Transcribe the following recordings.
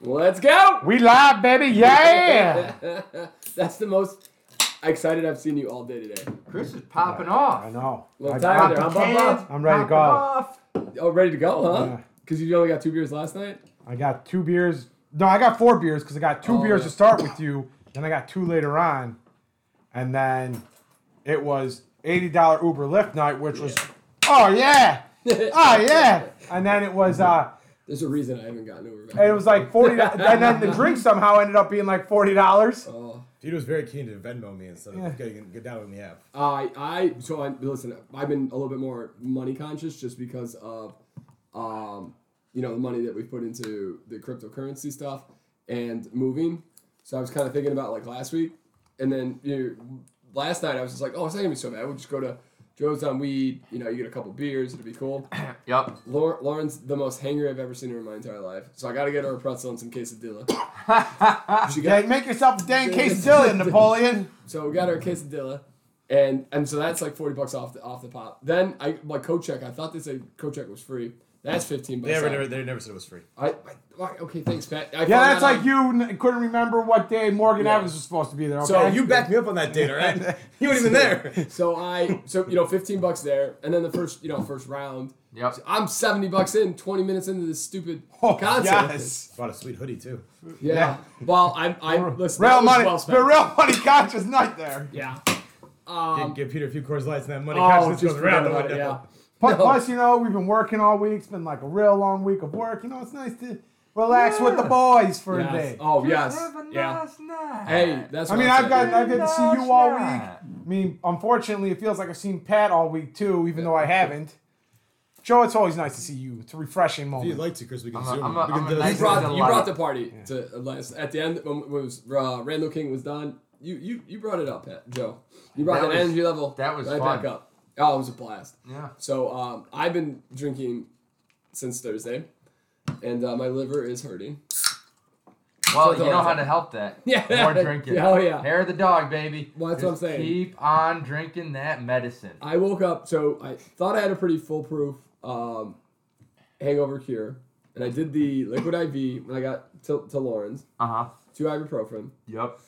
Let's go. We live, baby. Yeah. That's the most excited I've seen you all day today. Chris is popping off. I know. Little I- tired I'm- there, huh, Bob, Bob? I'm ready to go. Off. Oh, ready to go, huh? Yeah. Because you only got two beers last night. I got two beers. No, I got four beers because I got two Oh, beers yeah. to start with you. Then I got two later on, and then it was eighty dollar Uber Lyft night, which was oh yeah, oh yeah. And then it was uh, There's a reason I haven't gotten over. and it was like forty. and then the drink somehow ended up being like forty dollars. Oh, Dude was very keen to Venmo me instead of Yeah. getting get down with me half. I I so I listen. I've been a little bit more money conscious just because of, um, you know, the money that we put into the cryptocurrency stuff and moving. So I was kind of thinking about like last week, and then you know, last night I was just like, oh, it's not gonna be so bad. We'll just go to Joe's on weed. You know, you get a couple beers. It'll be cool. Yep. Lauren, Lauren's the most hanger I've ever seen her in my entire life. So I got to get her a pretzel and some quesadilla. she Yeah, got, make yourself a dang quesadilla, Napoleon. so we got her a quesadilla, and and so that's like forty bucks off the off the pop. Then I my coat check. I thought they said coat check was free. That's fifteen bucks. They never, never, they never said it was free. I, I, okay, thanks, Pat. I Yeah, that's that like out- you n- couldn't remember what day Morgan Yeah. Evans was supposed to be there. Okay? So you backed me up on that date, all right? You weren't even there. So I so you know fifteen bucks there, and then the first you know first round. Yep. I'm seventy bucks in, twenty minutes into this stupid Oh, concert. yes. Bought a sweet hoodie too. Yeah. Yeah. Well, I'm I listen. Real money, well the real money conscious night there. Yeah. Give, Um, give Peter a few Coors Lights and that money oh, consciousness just goes around the forget window. it, yeah. Plus, No. plus, you know, we've been working all week. It's been like a real long week of work. You know, it's nice to relax with the boys for Yes. a day. Oh yes. Have a Yeah. nice night. Hey, that's. I what mean, I'm I've got. I get to see you all week. I mean, unfortunately, it feels like I've seen Pat all week too, even though I haven't. Joe, it's always nice to see you. It's a refreshing If you'd like to, Chris, we can I'm zoom. I'm a- we can I'm a do nice You brought, you brought the party to uh, last at the end when, when it was uh, Randall King was done. You you you brought it up, Pat, Joe. You brought That that, was- energy level. that was right fun. back up. Oh, it was a blast. Yeah. So um, I've been drinking since Thursday, and uh, my liver is hurting. Well, you know how to help that. Yeah. More drinking. Oh, yeah. Hair of the dog, baby. Well, that's what I'm saying. Keep on drinking that medicine. I woke up, so I thought I had a pretty foolproof um, hangover cure, and I did the liquid IV when I got to, to Lauren's, Uh huh. two ibuprofen. Yep.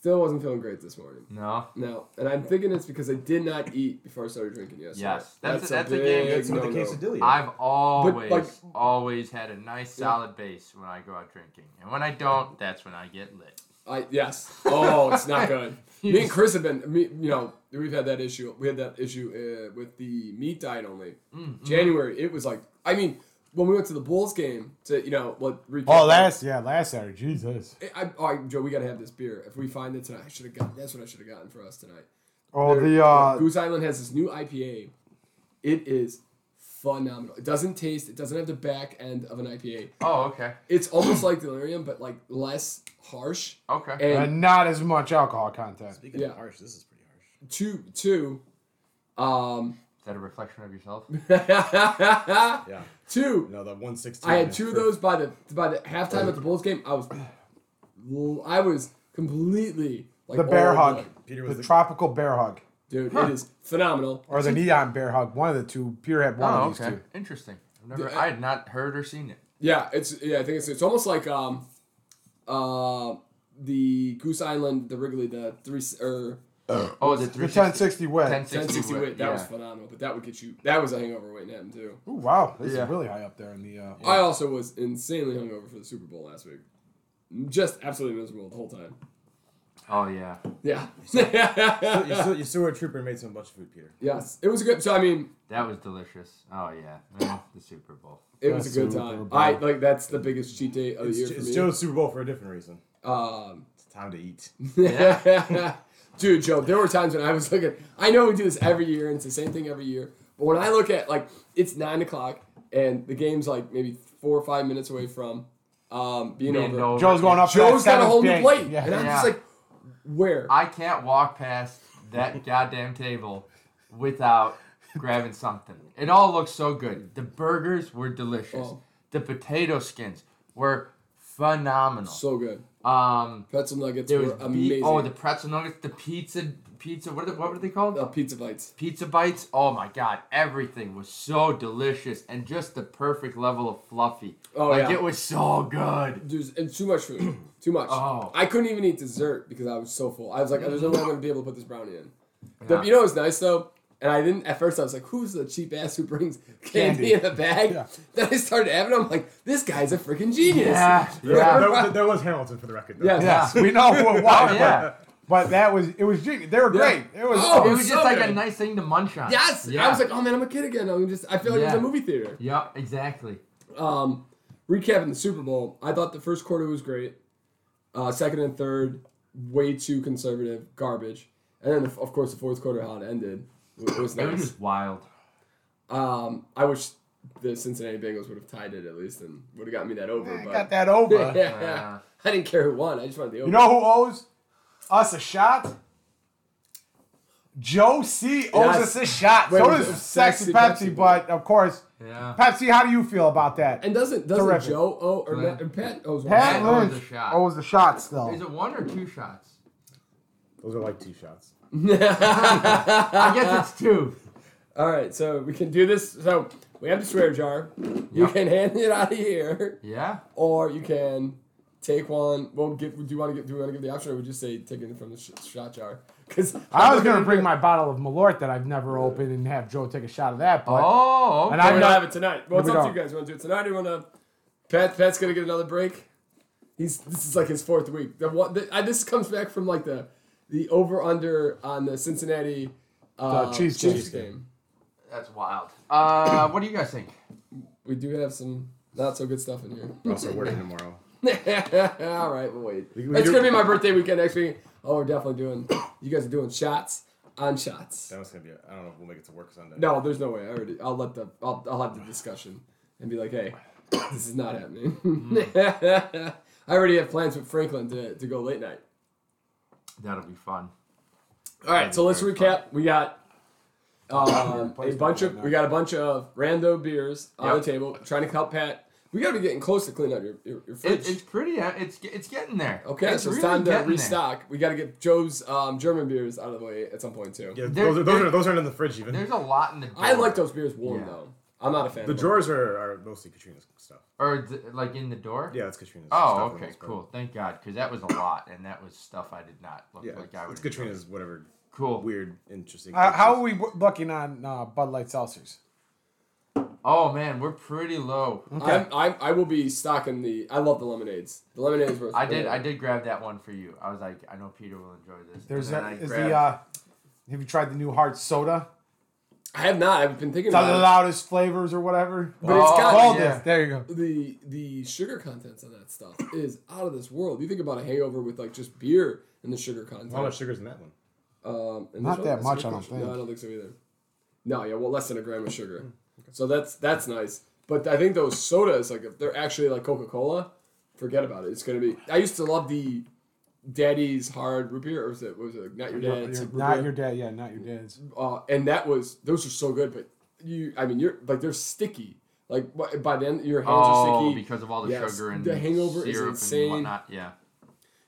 Still wasn't feeling great this morning. No. No, and I'm thinking it's because I did not eat before I started drinking yesterday. Yes, that's- that's a game. big It's with the no-no. quesadilla. I've always, like- always had a nice Yeah. solid base when I go out drinking, and when I don't, that's when I get lit. I yes. Oh, it's not good. me and Chris have been, me, you know, we've had that issue. We had that issue uh, with the meat diet only. Mm, January, it was like, I mean, when we went to the Bulls game to, you know, what? recap Oh, last yeah, last Saturday. Jesus. I, I, oh, Joe, we gotta have this beer. If we find it tonight, I should have got. That's what I should have gotten for us tonight. Oh, There- the uh, Goose Island has this new IPA. It is phenomenal. It doesn't taste. It doesn't have the back end of an IPA. Oh, okay. It's almost like delirium, but like less harsh. Okay. And and not as much alcohol content. Speaking Yeah. of harsh, this is pretty harsh. two, two, um, Is that a reflection of yourself? Yeah. two. No, the 116. I had two of those by the by the halftime at the Bulls game. I was, I was completely like The bear all hug. done. Peter The was the, tropical bear hug. dude. It is phenomenal. Or the neon bear hug. One of the two. Peter had one oh, of these okay. two. Interesting. I've never, The- I had not heard or seen it. Yeah, it's yeah. I think it's it's almost like um, uh, the Goose Island, the Wrigley, the three s- or Oh, the The 1060 wet. 1060 1060 wit, wit. That was phenomenal. But that would get you. That was a hangover waiting to happen too. Ooh, wow. This Yeah. is really high up there in the. Uh, I also was insanely hungover for the Super Bowl last week. Just absolutely miserable the whole time. Oh, yeah. Yeah. you, still, you still were a trooper and made some bunch of food, Peter. yes, it was a good. So I mean, That was delicious. Oh, yeah. The Super Bowl. it was a good Super time. Bowl. I like that's the biggest cheat day of the It's, year for it's me. Joe's Super Bowl for a different reason. Um, It's time to eat. Dude, Joe, there were times when I was looking. I know we do this every year, and it's the same thing every year. But when I look at like it's nine o'clock and the game's like maybe four or five minutes away from um, being Being over, over. Joe's going up. for Joe's that got a whole new seventh plate. Yeah. and I'm Yeah. just like, where? I can't walk past that goddamn table without grabbing something. It all looks so good. The burgers were delicious. Oh. The potato skins were phenomenal. So good. Um, Pretzel nuggets there were amazing. be- oh the pretzel nuggets, the pizza, pizza. What are the, what were they called? Uh, pizza bites. Pizza bites. Oh my god, everything was so delicious and just the perfect level of fluffy. Oh, like yeah. it was so good. There's and too much food. Too much. Oh. I couldn't even eat dessert because I was so full. I was like, there's no way I'm gonna be able to put this brownie in. The- you know what's nice though? And I didn't at first. I was like, "Who's the cheap ass who brings candy, Candy. in a bag?" Yeah. Then I started having. it, I'm like, "This guy's a freaking genius." Yeah, There, yeah. there- there was Hamilton for the record. Though. Yes. Yes, we know who it was. Yeah. But that was it was genius. They were Yeah. great. It was Oh, It was so just like good. a nice thing to munch on. Yes. Yeah. I was like, "Oh man, I'm a kid again." I'm just. I feel like it was a movie theater. Yep, exactly. Um, recapping the Super Bowl, I thought the first quarter was great. Uh, second and third, way too conservative, garbage. And then, of course, the fourth quarter, how it ended, it was It was nice. just wild. Um, I wish the Cincinnati Bengals would have tied it at least and would have got me that over. I but got that over. yeah, Yeah. I didn't care who won. I just wanted the over. You know who owes us a shot? Joe C owes Yes. us a shot. Wait, so does Sexy Sexy Pepsi, Pepsi, but of course, Yeah. Pepsi. How do you feel about that? and doesn't doesn't Terrific. Joe oh or Right. Matt, or Pat owes one. Pat Pat owes Lynch a shot. owes the shot still. Is it one or two shots? Those are like two shots. I guess it's two. All right, so we can do this. So we have the swear jar. You Yep. can hand it out of here. Yeah. or you can take one. Well, give. Do you want to give? Do we want to give the option, or would you say taking it from the sh- shot jar? Because I was gonna bring my bottle of Malort that I've never opened and have Joe take a shot of that, but Oh, okay. And I'm not- have it tonight. Well, it's we up to don't. you guys. You want to do it tonight, or you want to? Pat. Pat's gonna get another break. He's. This is like his fourth week. The one. The, I, this comes back from like the, the over under on the Cincinnati. Uh, Chiefs Chiefs game. game. That's wild. Uh, what do you guys think? We do have some not so good stuff in here. We're also working tomorrow. All right, we'll wait. We- we it's do- gonna be my birthday weekend next week. Oh, we're definitely doing. You guys are doing shots on shots. That was gonna be. I don't know if we'll make it to work Sunday. No, there's no way. I already. I'll let the. I'll, I'll have the discussion and be like, hey, this is not happening. I already have plans with Franklin to, to go late night. That'll be fun. All right, so let's Very recap. We got um, a bunch of we got a bunch of rando beers on Yep. the table. Trying to help Pat. We got to be getting close to clean out your your, your fridge. It, it's pretty. uh, It's it's getting there. okay, it's so it's really time to getting there. restock. We got to get Joe's um, German beers out of the way at some point too. Yeah, There- those, are, those, are, those aren't in the fridge even. There's a lot in the. I like those beers warm Yeah. though. I'm not a fan. The of drawers are, are mostly Katrina's stuff. Or th- like in the door. Yeah, it's Katrina's. Oh, stuff okay, cool. Thank God, because that was a lot, and that was stuff I did not look Yeah, like I would. it's Katrina's whatever Cool. weird, interesting. Uh, how are we w- looking on uh, Bud Light seltzers? Oh man, we're pretty low. I'm, I I will be stocking the. I love the lemonades. The lemonades were. I did. I did grab that one for you. I was like, I know Peter will enjoy this. There's and then that. I Is grabbed- the uh, have you tried the new hard soda? I have not. I've been thinking It's the about it. The loudest flavors or whatever. But it's Oh, got Called yeah. this. There you go. the the sugar contents on that stuff is out of this world. You think about a hangover with like just beer and the sugar content. How much sugar's in that one? Um, and Not this that one- much, I don't content- think. No, I don't think so either. No, yeah, well, less than a gram of sugar. So that's that's nice. But I think those sodas, like if they're actually like Coca Cola, forget about it. It's gonna be. I used to love the Daddy's hard root beer, or was it was it not your Your- dad's your- root not your dad. Yeah, not your dad's. uh, and that was those are so good. But you, I mean, you're like they're sticky. Like by then your hands Oh, are sticky. because of all the Yes, sugar and the hangover is insane. and whatnot. Yeah.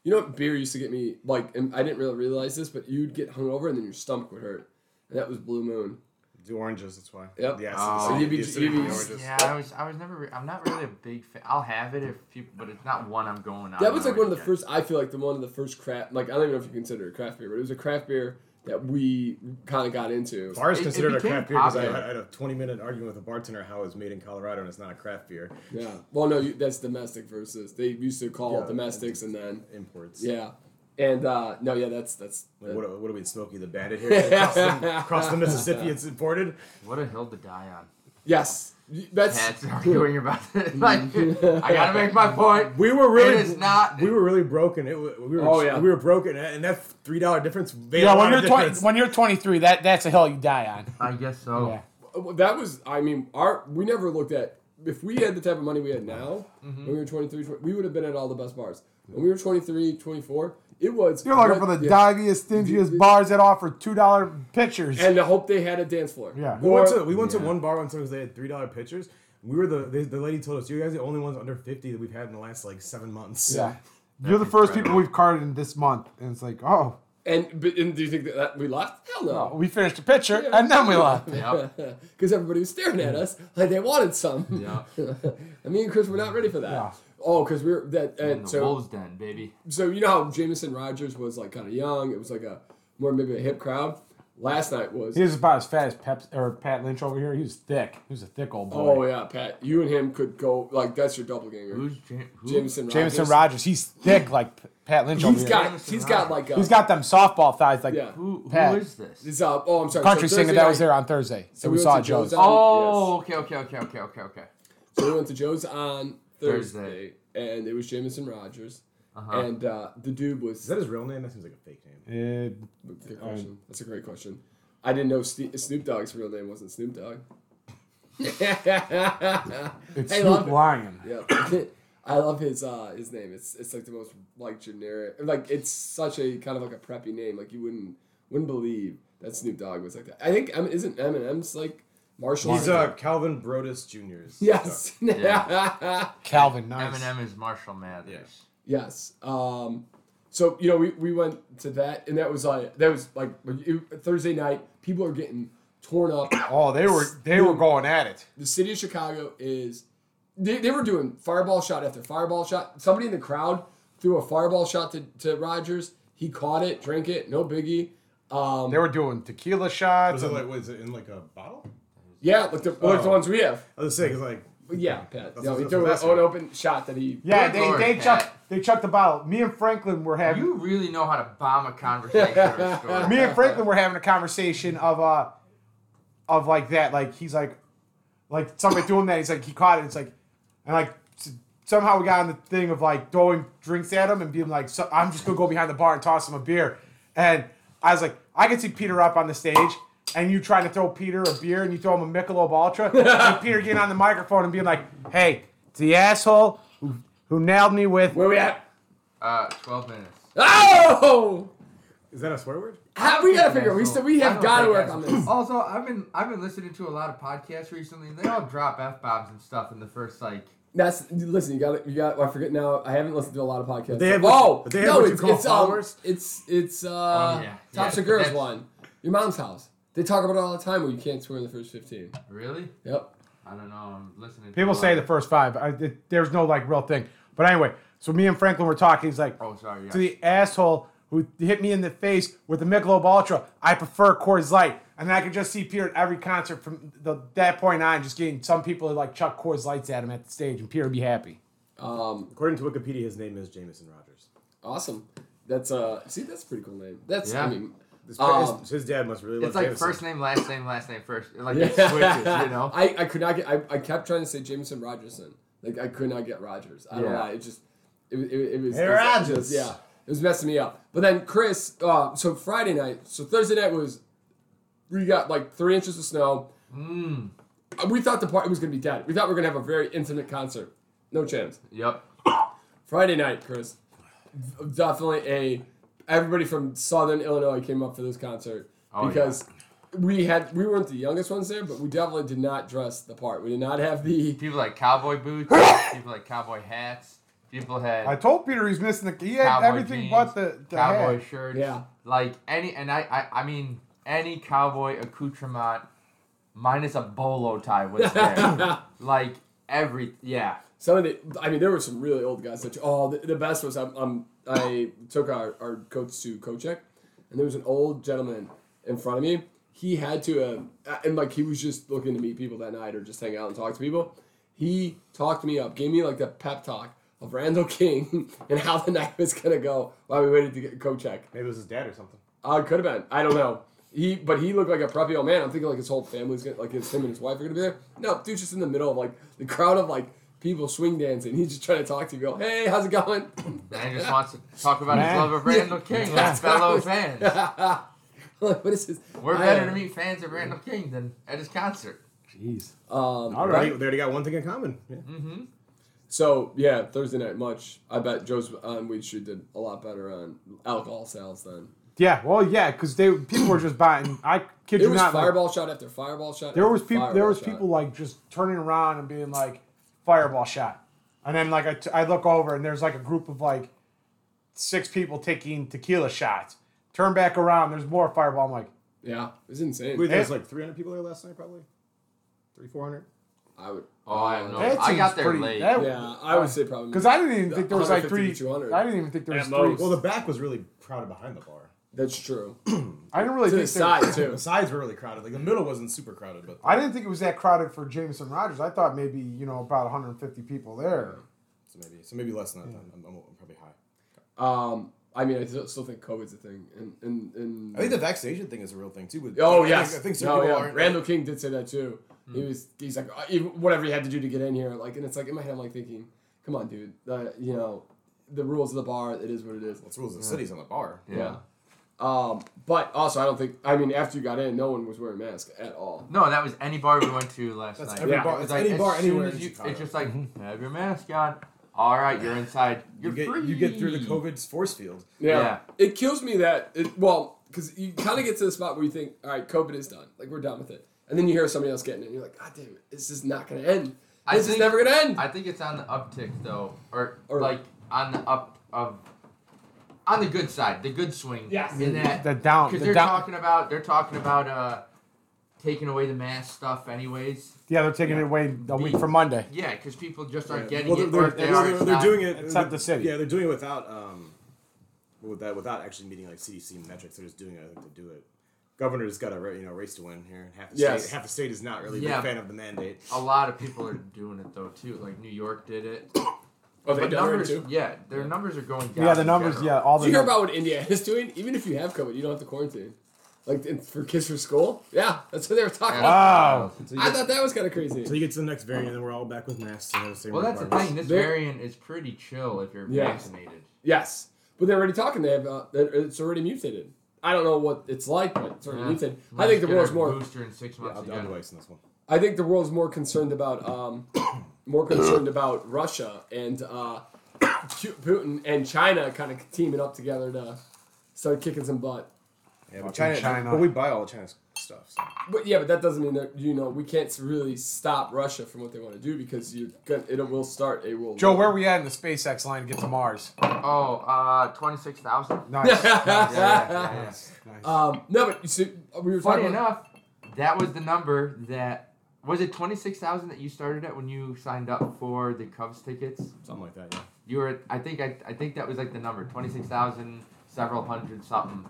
You know what beer used to get me like, and I didn't really realize this, but you'd get hungover and then your stomach would hurt, and that was Blue Moon. The oranges, that's why. Yep. Ah. The acid, Oh. So you'd be- the acidity you'd be- oranges. Yeah, I was. I was never. re- I'm not really a big fan. I'll have it if people, but it's not one I'm going out. That was like one of the again. first. I feel like the one of the first craft. Like I don't even know if you consider it craft beer, but it was a craft beer that we kind of got into. Bars It- it considered a craft beer because I. I had a 20 minute argument with a bartender how it's made in Colorado and it's not a craft beer. Yeah. Well, no, you, that's domestic versus they used to call Yeah, domestics and then Imports. yeah, and uh no, yeah, that's that's. Like, what, are- what are we, Smokey the Bandit here? across, the, across the Mississippi, it's imported. What a hill to die on. yes, that's. Pat's arguing about it. like, I gotta make my point. We were really, It is not- We were really broken. It, wa- we were, Oh, yeah. we were broken, and that three dollar difference made Yeah, a when you're of 20, when you're 23, that that's a hill you die on. I guess so. Yeah. That was i mean our we never looked at if we had the type of money we had now Mm-hmm. when we were 23 20 we would have been at all the best bars when we were 23 24 it was You're looking for the yeah. diviest, stingiest bars that offer two dollar pitchers. and to hope they had a dance floor Yeah. we went to we went Yeah. to one bar once because they had three dollar pitchers. We were the, the the lady told us you guys are the only ones under fifty that we've had in the last like seven months. Yeah. You're the first people we've carded in this month. And it's like, oh, And, but, and do you think that, that we left? Hell no. we finished the picture and then we left. Yep. Because everybody was staring at us like they wanted some. Yeah. and me and Chris were not ready for that. Yeah. Oh, because we are that. In And the so, Wolves Den, baby. so you know how Jameson Rogers was like kind of young. It was like a more maybe a hip crowd. Last night was. He was about as fat as Pep or Pat Lynch over here. He was thick. He was a thick old boy. Oh yeah, Pat. You and him could go like that's your doppelganger. Who's Jam- who? Jameson Rogers. Jameson Rogers. He's thick like Pat Lynch over He's here. got. Jameson He's got like a. He's got them softball thighs like Yeah. Who, who Pat. is this? It's, uh, oh, I'm sorry. country so singer Thursday that was there on Thursday. So, we we saw to Joe's Joe's. on- Oh, okay, okay, okay, okay, okay, okay. So we went to Joe's on Thursday, Thursday. and it was Jameson Rogers, Uh-huh. and uh, the dude was. Is that his real name? That seems like a fake name. Uh, Good question. That's a great question. I didn't know Ste Snoop Dogg's real name wasn't Snoop Dogg. it's Hey, Snoop Lion. Yeah, I love his uh his name. It's it's like the most like generic. Like it's such a kind of like a preppy name. Like you wouldn't wouldn't believe that Snoop Dogg was like that. I think Em- isn't Eminem's like Marshall. He's uh Calvin Broadus Jr.'s. yes. Yeah. Calvin, nice. Eminem is Marshall Mathers. Yes. Um, so you know, we, we went to that, and that was like that was like it- Thursday night. People are getting torn up. Oh, they were they were going at it. The city of Chicago is they, they were doing fireball shot after fireball shot. Somebody in the crowd threw a fireball shot to, to Rogers. He caught it, drank it, no biggie. Um, They were doing tequila shots. Was it like was it in like a bottle? Yeah, like the, like the Oh. ones we have. I was saying, 'cause, like Yeah, Pat. That's You he what's threw an fascinating. open shot that he. yeah, Good they lord, they Pat. chucked they chucked the bottle. Me and Franklin were having You really know how to bomb a conversation or a story. me and Franklin were having a conversation of uh of like that. Like he's like like somebody threw him that. He's like he caught it. It's like and like s- somehow we got on the thing of like throwing drinks at him and being like, so, I'm just gonna go behind the bar and toss him a beer. And I was like, I could see Peter up on the stage. And you trying to throw Peter a beer, and you throw him a Michelob Ultra, and Peter getting on the microphone and being like, "Hey, it's the asshole who, who nailed me with Where we at? Uh, 12 minutes. Oh! is that a swear word? How, we gotta figure. We still we have don't got to work that's- on this. Also, I've been I've been listening to a lot of podcasts recently, and they all drop f bombs and stuff in the first like. That's listen. You got it. You got. I forget now. I haven't listened to a lot of podcasts. They have oh what- they have no, what you it's call it's followers? um, it's it's uh, Oh, yeah. Tops Yeah, of Girls that's- one. Your mom's house. They talk about it all the time. Where you can't swear in the first fifteen. Really? Yep. I don't know. I'm listening. People a say the first five. I, it, there's no like real thing. But anyway, so me and Franklin were talking. He's like, Oh, sorry. Yeah. to the asshole who hit me in the face with the Michelob Ultra, I prefer Coors Light. And I could just see Peter at every concert from the, that point on, just getting some people to like chuck Coors Lights at him at the stage, and Peter would be happy. Um. According to Wikipedia, his name is Jameson Rogers. Awesome. That's uh. See, that's a pretty cool name. That's. I mean. His, Um, his, his dad must really love it's like Jameson. first name, last name, last name, first. Like it switches, you know. I, I could not get. I, I kept trying to say Jameson Rogerson. Like I could not get Rogers. I don't know. It just. It, was- it, it was. Hey, it was Rogers. just- yeah. It was messing me up. But then Chris. Uh, so Friday night. So Thursday night was. We got like three inches of snow. Mm. We thought the party was gonna be dead. We thought we were gonna have a very intimate concert. No chance. Yep. Friday night, Chris. Definitely a. Everybody from Southern Illinois came up for this concert Oh, because we had we weren't the youngest ones there, but we definitely did not dress the part. We did not have the. People like cowboy boots. people like cowboy hats. People had I told Peter he's missing the. He had everything jeans, but the, the cowboy hat. shirts. Yeah. Like any, and I, I, I mean, any cowboy accoutrement minus a bolo tie was there. like every, yeah. Some of the, I mean, there were some really old guys. That, oh, the, the best was I'm, I'm, I took our, our coach to Kochek, and there was an old gentleman in front of me. He had to, uh, and like he was just looking to meet people that night or just hang out and talk to people. He talked me up, gave me like the pep talk of Randall King and how the night was gonna go while we waited to get Kochek. Maybe it was his dad or something. Uh, it could have been. I don't know. He, but he looked like a preppy old man. I'm thinking like his whole family's gonna, like his him and his wife are gonna be there. No, dude's just in the middle of like the crowd of like people swing dancing. He's just trying to talk to you. Go, hey, how's it going? Man just wants to talk about his love of Randall King with his fellow fans. what is this? We're I- better to meet fans of Randall King than at his concert. Jeez. Um, All They right. already, they already got one thing in common. Yeah. Mm-hmm. so yeah, Thursday night much. I bet Joe's on Weed Street did a lot better on alcohol sales than Yeah, well, yeah, because they people were just buying. I kid There you was not. like, fireball shot after fireball shot. there after was people. There was shot. people like just turning around and being like, "Fireball shot," and then like I, t- I look over and there's like a group of like six people taking tequila shots. Turn back around. There's more fireball. I'm like, Yeah, it's insane. Wait, there was Hey. like 300 people there last night, probably. Three, 400. I would. Oh, I have no. That I got seems there pretty- late. that- Yeah, I would say probably. because I didn't even think there was like 150 three. 200. I didn't even think there was At three. Well, the back was really crowded behind the bar. That's true. I didn't really to think the there- side too. The sides were really crowded. Like the middle wasn't super crowded, but I didn't think it was that crowded for Jameson Rogers. I thought maybe you know about 150 people there. so maybe so maybe less than that. Then. I'm, I'm, I'm probably high. Um, I mean, I still still think COVID's a thing, and and, and I think the vaccination thing is a real thing too. But Oh I yes, think, I think some no, people yeah. aren't. Randall King did say that too. Hmm. He was he's like uh, even, whatever he had to do to get in here, like, and it's like in my head, I'm like thinking, come on, dude, uh, you know, the rules of the bar, it is what it is. It's rules of the cities on the bar. Yeah. Um, but also, I don't think. I mean, after you got in, no one was wearing masks at all. No, that was any bar we went to last That's night. every Yeah. bar. It's It's like, any bar anywhere in you- It's just like have your mask on. All right, you're inside. you You're get free. you get through the COVID's force field. Yeah, Yeah. it kills me that it well because you kind of get to the spot where you think, all right, COVID is done, like we're done with it, and then you hear somebody else getting it, and you're like, God damn it, this is not gonna end. I This is never gonna end. I think it's on the uptick though, or, Or- like on the up of on the good side, the good swing. Yes. In that The down, because the they're down. talking about they're talking about uh taking away the mask stuff anyways. yeah, they're taking it away a week from Monday. Yeah, because people just aren't Yeah. getting well, it. they're, or they're, they're, it's they're doing it Except the city. Yeah, they're doing it without um, with that without actually meeting like CDC metrics. They're just doing it I think, to do it. Governor's got a you know race to win here. Half the Yes. state, half the state is not really a Yeah. big fan of the mandate. A lot of people are doing it though too. Like New York did it. oh, they But numbers, too. yeah, their numbers are going down. Yeah, the numbers. general. Yeah, all the. Did you hear num- about what India is doing? Even if you have COVID, you don't have to quarantine. Like for kids for school. Yeah, that's what they were talking about. Wow. So I get, thought that was kind of crazy. so you get to the next variant, and then we're all back with masks. And the same Well, that's the thing. This They're- variant is pretty chill if you're Yeah. vaccinated. Yes, but they're already talking. They have uh, it's already mutated. I don't know what it's like, but it's already Yeah. mutated. I Let's think the get world's more. booster in six Yeah, months I'll. I'll do ice in this one. I think the world's more concerned about um, more concerned about Russia and uh, Putin and China kind of teaming up together to start kicking some butt. Yeah, but China, China. But we buy all China's stuff. So. But yeah, but that doesn't mean that you know we can't really stop Russia from what they want to do because you it will start a world. Joe, war. where are we at in the SpaceX line to get to Mars? Oh, uh, twenty six thousand. Nice. nice. Yeah, yeah, yeah. nice. nice. Um, no, but you see, we were Funny talking. About, enough, that was the number that was it twenty six thousand that you started at when you signed up for the Cubs tickets. Something like that. Yeah. You were, I think, I, I think that was like the number twenty six thousand, several hundred something.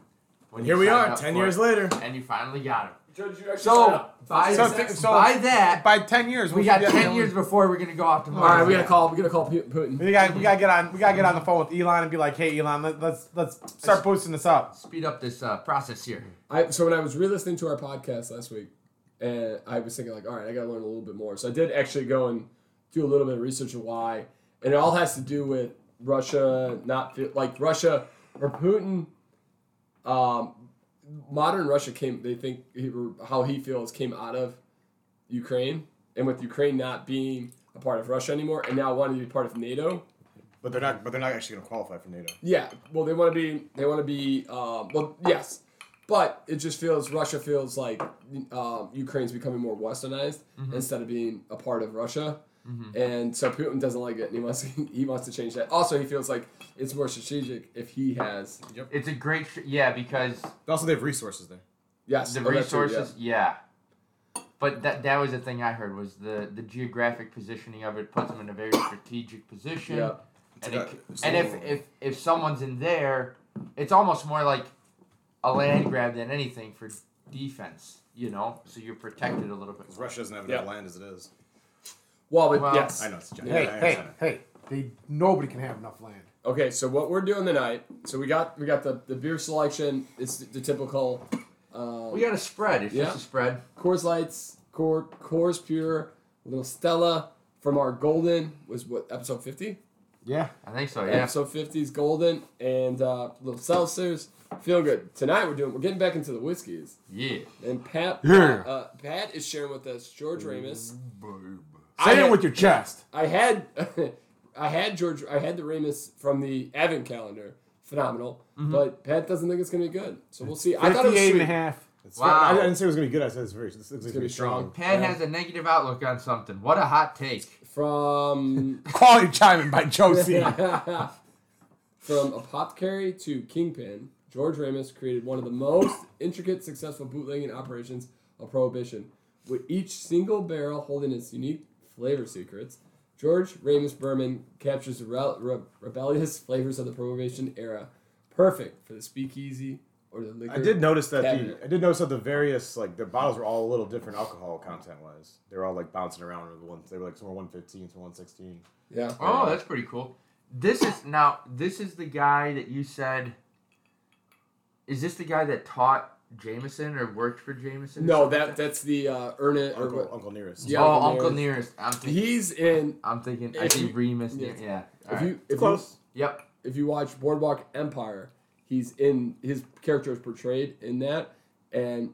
When Here we are, ten years it. later. and you finally got it. Joe, you So up? by, So that, th- so- by that, By ten years, we we got ten years before we're gonna go off to All Mars. right, we gotta call. We gotta call Pu- Putin. We got we gotta get on we gotta get on the phone with Elon and be like, hey Elon, let, let's let's start boosting this up. Speed up this uh, process here. I so when I was re-listening to our podcast last week, and I was thinking like, all right, I gotta learn a little bit more. So I did actually go and do a little bit of research of why, and it all has to do with Russia not like Russia or Putin. Um, modern Russia came. They think he, how he feels came out of Ukraine, and with Ukraine not being a part of Russia anymore, and now wanting to be part of NATO. But they're not. But they're not actually going to qualify for NATO. Yeah, well, they want to be. They want to be. Um, well, yes, but it just feels Russia feels like um, Ukraine's becoming more westernized instead of being a part of Russia, and so Putin doesn't like it, and he wants he wants to change that. Also, he feels like it's more strategic if he has Yep. It's a great, yeah, because Also, they have resources there. yes the oh, that's true, resources, yeah. But that that was the thing I heard was the the geographic positioning of it puts them in a very strategic position. Yeah. And, it, and if, if if someone's in there, it's almost more like a land grab than anything for defense. You know, so you're protected a little bit. Because Russia doesn't have Yeah. enough land as it is. Well, but Well, yes. I know it's a giant. Hey, I hey, understand hey! They nobody can have enough land. Okay, so what we're doing tonight? So we got we got the, the beer selection. It's the, the typical. Um, We got a spread. It's Yeah. just a spread. Coors Lights, Core, Coors Pure, a little Stella from our Golden was what episode fifty. Yeah. I think so. Yeah. Episode 50 is Golden and uh, little seltzers. Feel good. Tonight we're doing we're getting back into the whiskeys. Yeah. And Pat Yeah. uh, Pat is sharing with us George Remus. I Say had- it with your chest. I had I had George I had the Remus from the Advent calendar phenomenal. But Pat doesn't think it's gonna be good, so we'll see. I thought it was 58 and a half. It's Wow. I, I didn't say it was gonna be good. I said it's very. It's, it's, gonna gonna be be strong. Pat Yeah. has a negative outlook on something. What a hot take. from Quality chiming by Josie. from apothecary to kingpin. George Remus created one of the most intricate, successful bootlegging operations of Prohibition, with each single barrel holding its unique flavor secrets. George Remus Bourbon captures the rel- re- rebellious flavors of the Prohibition era, perfect for the speakeasy or the liquor. I did notice that cabinet. the I did notice that the various like the bottles were all a little different alcohol content wise. They were all like bouncing around. Or the ones they were like some were one fifteen, some one sixteen. Yeah. Oh, that's pretty cool. This is now. This is the guy that you said. Is this the guy that taught Jameson or worked for Jameson? No, that like that's the uh, Ernest. Uncle, what? Uncle Nearest. Yeah, oh, Uncle Uncle Nearest. Nearest. I'm thinking. He's in. I'm thinking. I think Remus. yeah. Yeah. yeah. If Alright. you if Close. Yep. if you watch Boardwalk Empire, he's in his character is portrayed in that, and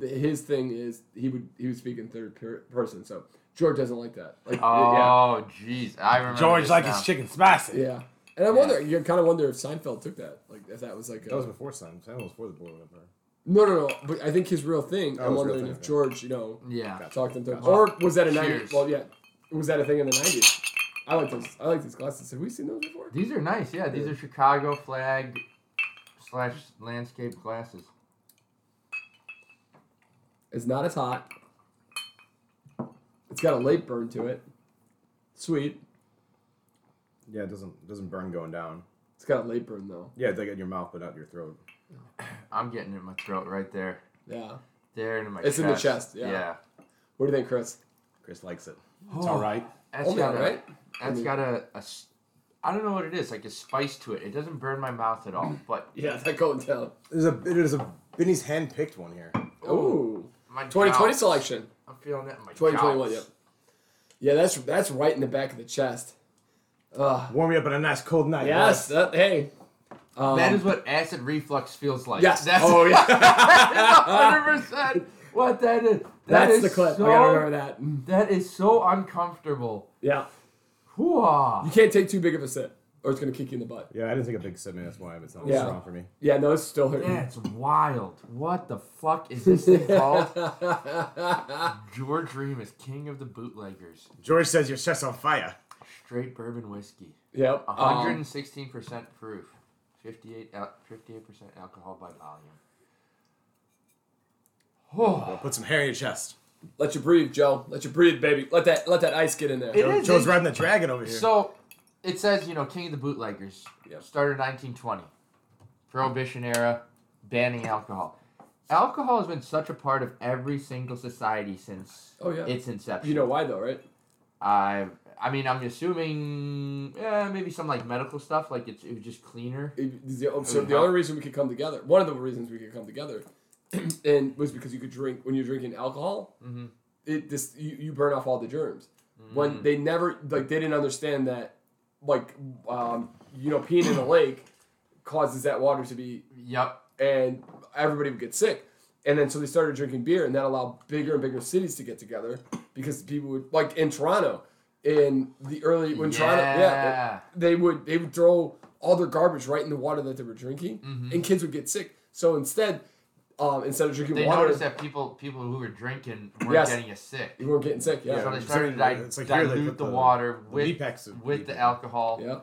his thing is he would he would speak in third per- person. So George doesn't like that. Like Oh, jeez. I remember. George this like now. his chicken spicy. yeah. And I wonder, you kind of wonder if Seinfeld took that, like if that was like a, That was before Simon. Simon was before the Boiling Empire. no, no, no. But I think his real thing. Oh, I'm wondering thing, if okay. George, you know, Yeah. Gotcha. talked him to, Gotcha. or was that a nineties? Well, yeah, was that a thing in the nineties? I like those. I like these glasses. Have we seen those before? These are nice. Yeah, these Yeah. are Chicago flag slash landscape glasses. It's not as hot. It's got a late burn to it. Sweet. Yeah, it doesn't doesn't burn going down. It's got a late burn though. Yeah, it's like in your mouth, but not in your throat. I'm getting it in my throat right there. Yeah. There in my It's chest. in the chest, yeah. What do you think, Chris? Chris likes it. It's all oh. right. That's Oh, got yeah, a, right? That's mean- got a, a s- I don't know what it is, like a spice to it. It doesn't burn my mouth at all, but Yeah, that going down. There's a there's a Binny's hand picked one here. Ooh. my 2020 jowls. selection. I'm feeling that in my 2021, jowls. yep. Yeah, that's that's right in the back of the chest. Ugh. Warm me up on a nice cold night. Yes, that, hey. Um, That is what acid reflux feels like. Yes. That's Oh, yeah. hundred percent what that is. That that's is the clip. So, I gotta remember that. That is so uncomfortable. Yeah. Hooah. You can't take too big of a sip, or it's gonna kick you in the butt. Yeah, I didn't take a big sip, man. That's why it's not Yeah. strong for me. Yeah, no, it's still hurting. That's wild. What the fuck is this thing called? George Remus, king of the bootleggers. George says your chest's on fire. Straight bourbon whiskey. yep. um, 116% proof. 58 al- 58% alcohol by volume. Oh, put some hair in your chest. let you breathe, Joe. Let you breathe, baby. Let that let that ice get in there. It Joe, is Joe's in- riding the dragon over here. So it says, you know, king of the bootleggers. Yep. Started 1920. Prohibition era, banning alcohol. Alcohol has been such a part of every single society since Oh yeah. its inception. you know why though, right? I I mean, I'm assuming eh, maybe some like medical stuff, like it's it was just cleaner. It- the- so the only reason we could come together, one of the reasons we could come together, and was because you could drink when you're drinking alcohol. Mhm. It this you, you burn off all the germs. When Mm. they never like they didn't understand that, like um, you know peeing in a lake causes that water to be Yep. and everybody would get sick. And then so they started drinking beer, and that allowed bigger and bigger cities to get together because people would like in Toronto in the early when Toronto yeah Yeah. they would they would throw all their garbage right in the water that they were drinking, Mhm. and kids would get sick. So instead, um, instead of drinking They water, noticed that people people who were drinking weren't Yes. getting as sick. you weren't getting sick. Yeah, so they it's started to like- di- it's like they dilute put the, the- water the with Mepex of with the alcohol, yeah.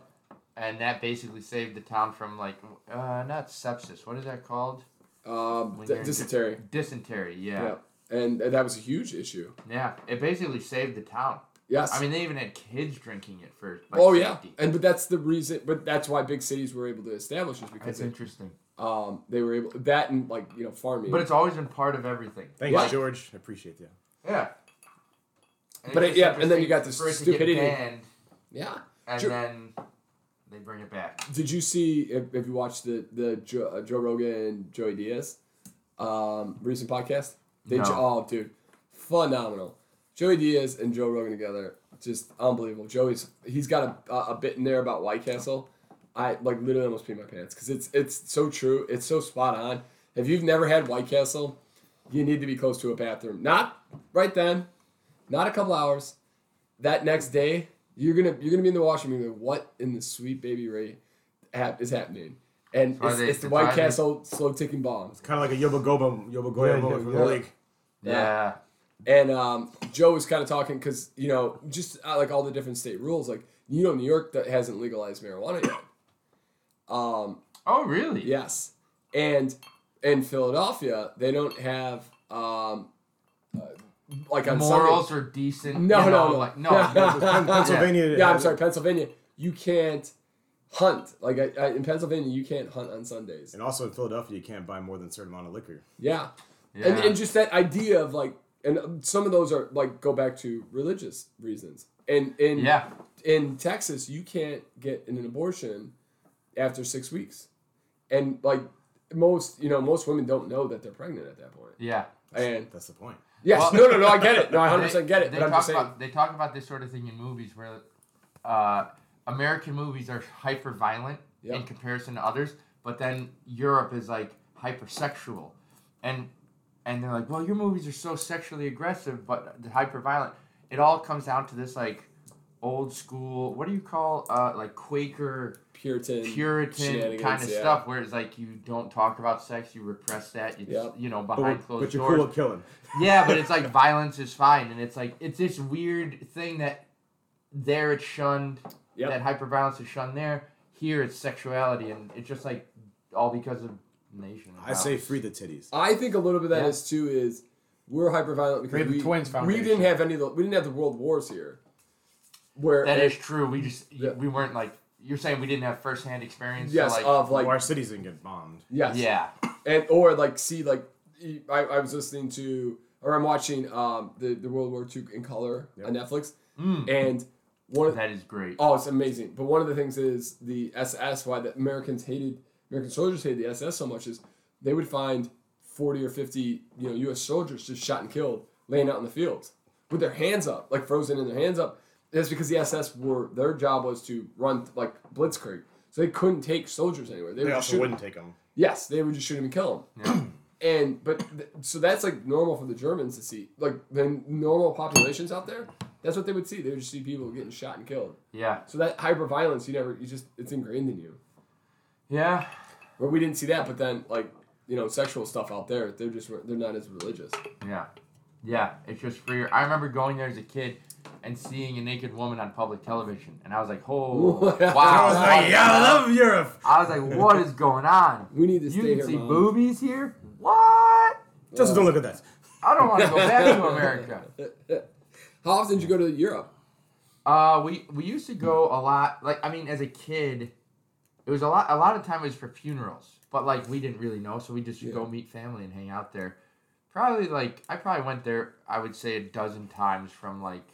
and that basically saved the town from like uh, not sepsis. What is that called? Um, d- dysentery. Dysentery. Yeah. Yeah. and that was a huge issue. yeah, It basically saved the town. Yes. I mean, they even had kids drinking it for like, oh yeah, safety. and but that's the reason. But that's why big cities were able to establish is because That's they, interesting. um, they were able that and like you know farming. But it's always been part of everything. Thanks, Yeah. George. I appreciate you. Yeah. And But it- just yeah, and then you got this for it to get stupidity. banned, yeah. and Sure. then they bring it back. Did you see if, if you watched the the Joe, uh, Joe Rogan and Joey Diaz um, recent podcast? They No. ju- oh dude, phenomenal. Joey Diaz and Joe Rogan together, just unbelievable. Joey's he's got a, a, a bit in there about White Castle. I like literally almost pee my pants because it's it's so true. It's so spot on. If you've never had White Castle, you need to be close to a bathroom. Not right then, not a couple hours. That next day, you're gonna you're gonna be in the washroom. You're gonna what in the sweet baby Ray hap- is happening? and it's, they- it's the White Castle slow ticking bomb. It's kind of like a Yoba Goba, Yoba Goya Yeah, moment yeah, for yeah. the league. Yeah. And um, Joe was kind of talking because you know just uh, like all the different state rules, like you know New York that hasn't legalized marijuana yet. Um, Oh, really? yes, and in Philadelphia they don't have um, uh, like on Morals Sunday. are decent. No, you know, no, no. Like, no. Pen- Pennsylvania. Yeah, I'm sorry, Pennsylvania. You can't hunt like I, I, in Pennsylvania. You can't hunt on Sundays. And also in Philadelphia, you can't buy more than a certain amount of liquor. Yeah, yeah. and, and just that idea of like and some of those are like go back to religious reasons. And in yeah. in texas you can't get an abortion after six weeks. And like most you know most women don't know that they're pregnant at that point. Yeah. and That's the point. yes. Well- no no no i get it. No i 100% get it They but i'm talk just saying about they talk about this sort of thing in movies where uh, American movies are hyper violent in comparison to others, but then Europe is like hypersexual, and and they're like, well, your movies are so sexually aggressive, but the hyper violent. It all comes down to this like old school. What do you call uh, like Quaker puritan Puritan kind of yeah. stuff, where it's like you don't talk about sex, you repress that, you Yep. you know But, behind closed but you're doors. cool at killing. Yeah, but it's like violence is fine, and it's like it's this weird thing that there it's shunned, Yep. that hyperviolence is shunned there. Here it's sexuality, and it's just like all because of nation. I say free the titties. i think a little bit of that Yeah. is too is we're hyper violent because We're the we, Twins we Foundation. didn't have any of the we didn't have the world wars here where that is true. We just Yeah. we weren't like you're saying we didn't have firsthand experience. yes so like, of like Our cities didn't get bombed. yes yeah, and or like see like I, I was listening to or I'm watching um the, the World War II in color Yep. on Netflix Mm, and one of that is great. oh it's amazing but one of the things is the SS why the Americans hated American soldiers hated the SS so much is they would find 40 or 50 you know U.S. soldiers just shot and killed laying out in the fields with their hands up like frozen in their hands up that's because the SS were their job was to run like blitzkrieg so they couldn't take soldiers anywhere they, They would also shoot 'em. wouldn't take them. Yes, they would just shoot them and kill him. and but th- so that's like normal for the Germans to see. Like the normal populations out there, that's what they would see. They would just see people getting shot and killed. Yeah, So that hyper violence, you never, you just it's ingrained in you. Yeah, Where we didn't see that, but then like you know sexual stuff out there, they're just they're not as religious. yeah, yeah. It's just freer. I remember going there as a kid and seeing a naked woman on public television, and I was like, "Oh, wow!" I was like, yeah, I love Europe. I was like, "What is going on?" We need to You stay can here, see Mom. boobies here. What? Just don't look at that. I don't want to go back to America. How often did you go to Europe? Uh, we we used to go a lot. Like I mean, as a kid, it was a lot. A lot of time it was for funerals, but like we didn't really know, so we just would go meet family and hang out there. Probably like I probably went there. I would say a dozen times from like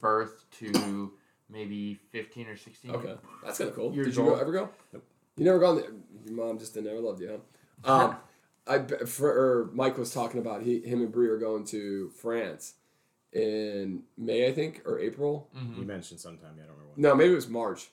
birth to maybe fifteen or sixteen. Okay, that's kind of cool. Years Did you go, ever go? You never gone there. Your mom just never loved you, huh? Um, I be- for, or Mike was talking about he him and Brie are going to France in May, I think, or April. Mhm. You mentioned sometime. Yeah, I don't remember. When. No, maybe it was March.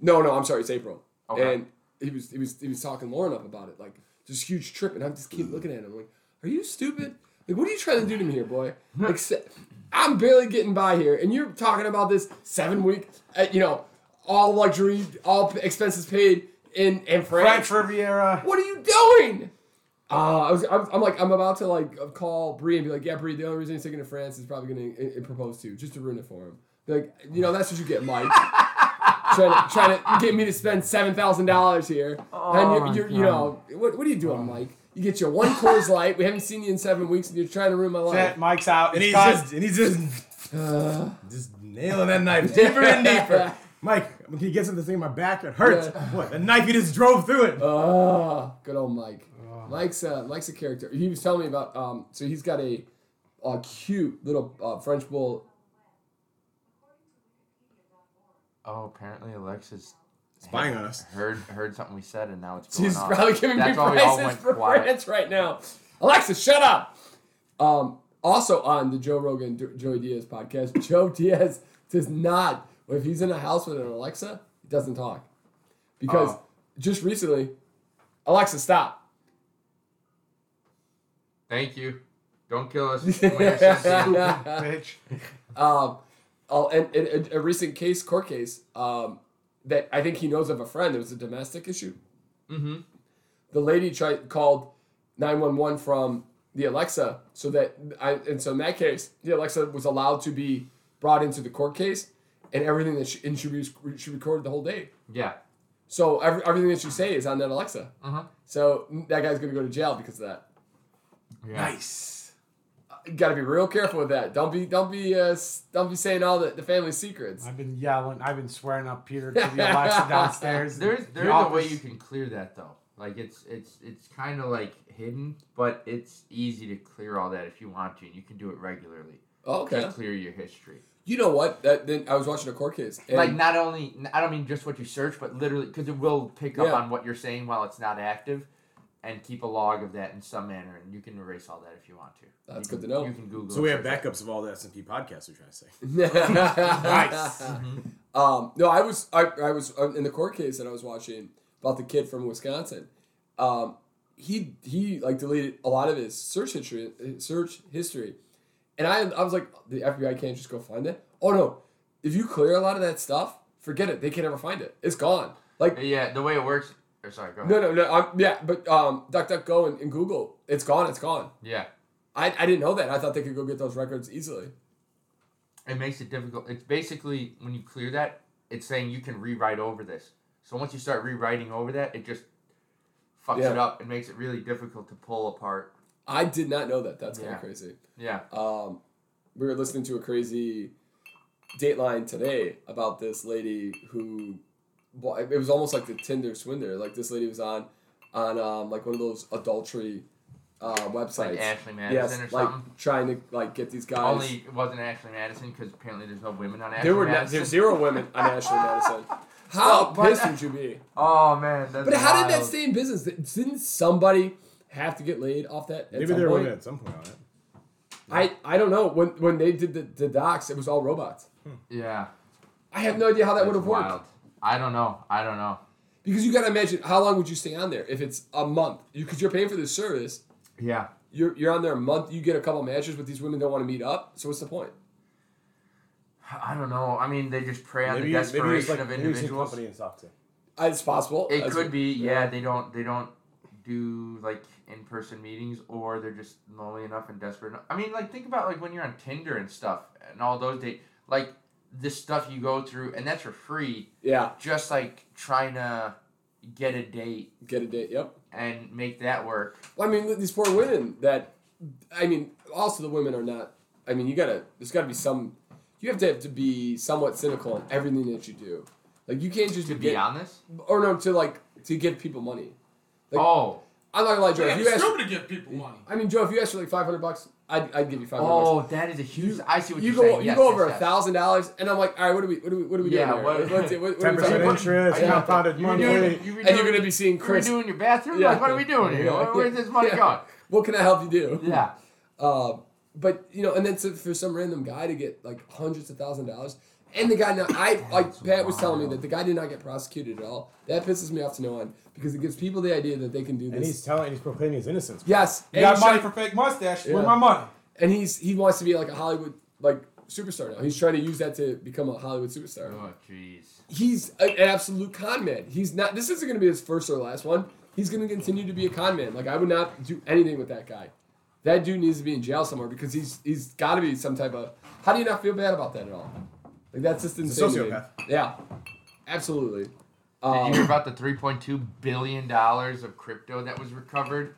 No, no, I'm sorry, it's April. Okay. And he was he was he was talking Lauren up about it, like this huge trip, and I just keep looking at him like, "Are you stupid? Like, what are you trying to do to me here, boy? Like, se- I'm barely getting by here, and you're talking about this seven week, uh, you know, all luxury, all p- expenses paid in in France. French Riviera. What are you doing?" Uh, I was, I'm, I'm like, I'm about to like call Bree and be like, yeah, Bree, the only reason he's taking to France is probably going to propose to you, just to ruin it for him. Like, you know, that's what you get, Mike. trying, to, trying to get me to spend seven thousand dollars here, Oh and you're, you're, you know, what, what are you doing, Mike? You get your one Coors Light. We haven't seen you in seven weeks, and you're trying to ruin my life. Set, Mike's out. And he's just and he's just Uh, just nailing that knife deeper and deeper. Mike, when he gets into the thing in my back, it hurts. Yeah. What? The knife he just drove through it. Oh, good old Mike. Mike's uh, Mike's a character. He was telling me about. Um, so he's got a, a cute little uh, French bull. Oh, apparently Alexa's Spying on us. heard heard something we said, and now it's going She's on. probably giving That's me why we all prices went for quiet. France right now. Alexa, shut up. Um, also on the Joe Rogan D- Joey Diaz podcast, Joe Diaz does not. If he's in a house with an Alexa, he doesn't talk because Oh. just recently, Alexa, stop. Thank you. Don't kill us. you're sensitive. Bitch. Um, oh, and, and a, a recent case, court case, um, that I think he knows of a friend. It was a domestic issue, Mm-hmm. the lady tried called 911 from the Alexa so that I and so in that case the Alexa was allowed to be brought into the court case and everything that she and she, was, she recorded the whole day Yeah. so every, everything that you say is on that Alexa Uh-huh. so that guy's gonna go to jail because of that Yeah. Nice. You gotta be real careful with that don't be don't be uh, don't be saying all the, the family secrets I've been yelling. I've been swearing up Peter to the Alexa downstairs. There's The there's a way you can clear that though. Like it's it's it's kind of like hidden, but it's easy to clear all that if you want to. and You can do it regularly. oh, okay Just clear your history. you know what that then I was watching a court case and like not only I don't mean just what you search, but literally because it will pick up Yeah. on what you're saying while it's not active, and keep a log of that in some manner, and you can erase all that if you want to. That's You good can- to know. You can Google. So we have backups of all the S and P podcasts. We're trying to say. Nice. Um, no, I was I, I was uh, in the court case that I was watching about the kid from Wisconsin. Um, he he like deleted a lot of his search history search history, and I I was like the FBI can't just go find it. Oh no, if you clear a lot of that stuff, forget it. They can't ever find it. It's gone. Like Yeah, the way it works. Or sorry, go ahead. no no no. I'm, yeah, but um, DuckDuckGo and, and Google, it's gone. It's gone. Yeah, I, I didn't know that. I thought they could go get those records easily. it makes it difficult. It's basically when you clear that, it's saying you can rewrite over this. So once you start rewriting over that, it just fucks Yeah. it up and makes it really difficult to pull apart. I did not know that. That's kind of crazy. Yeah. um, we were listening to a crazy Dateline today about this lady who, well, it was almost like the Tinder swindler. Like this lady was on, on um, like one of those adultery uh, websites. Like Ashley Madison yes, or like something. trying to like get these guys. Only it wasn't Ashley Madison because apparently there's no women on Ashley there were not, Madison. there's zero women on Ashley Madison. How Well, but- pissed would you be? Oh man, that's But how did that stay in business? Didn't somebody have to get laid off that? At Maybe some there were women at some point on it. I I don't know. When when they did the, the docs, it was all robots. Yeah, I have no idea how that would have worked. Wild. I don't know. I don't know. Because you got to imagine how long would you stay on there if it's a month? You because you're paying for this service. Yeah. You're, you're on there a month. You get a couple matches, but these women don't want to meet up. So what's the point? I don't know. I mean, they just prey on Maybe, the maybe he was desperation like of maybe he was in individuals. company and talked to. Uh, It's possible. It That's- could be, yeah. They don't, they don't do like in-person meetings, or they're just lonely enough and desperate. Enough. I mean, like think about like when you're on Tinder and stuff, and all those dates, like this stuff you go through, and that's for free. Yeah, Just like trying to get a date get a date. Yep. and make that work. Well, I mean, these poor women that, I mean, also the women are not. I mean, you gotta. There's got to be some. You have to have to be somewhat cynical in everything that you do. Like you can't just To get, be honest. or no, to like to give people money. Like, oh, I'm not gonna lie, Joe. Yeah, if you it's ask, stupid to give people money. I mean, Joe, if you ask for like 500 bucks, I'd, I'd give you 500 bucks. oh, that is a huge. I see what you you're go saying. you Yes, go over a thousand dollars, and I'm like, all right, what are we what are we what are we Yeah, doing what- here? What- what Ten percent talking about? interest, Yeah. compounded You were monthly. doing, you were And you're gonna be seeing you were Chris. doing your bathroom. Yeah. Like, what are we doing here? Yeah. Where's this money Yeah. going? What can I help you do? Yeah. Uh, but you know, and then to, for some random guy to get like hundreds of thousand dollars, and the guy now, I like Pat was telling me that the guy did not get prosecuted at all. That pisses me off to no end because it gives people the idea that they can do this. And he's telling, he's proclaiming his innocence. yes, You and got he's money trying- for fake mustache. Yeah. Where's my money? and he's he wants to be like a Hollywood like superstar now. He's trying to use that to become a Hollywood superstar. Oh, jeez. he's a- an absolute con man. He's not. This isn't going to be his first or last one. He's going to continue to be a con man. Like I would not do anything with that guy. That dude needs to be in jail somewhere because he's he's got to be some type of. How do you not feel bad about that at all? Like that's just He's a insane. to me. sociopath. Yeah, absolutely. Did you hear Um, about the 3.2 billion dollars of crypto that was recovered?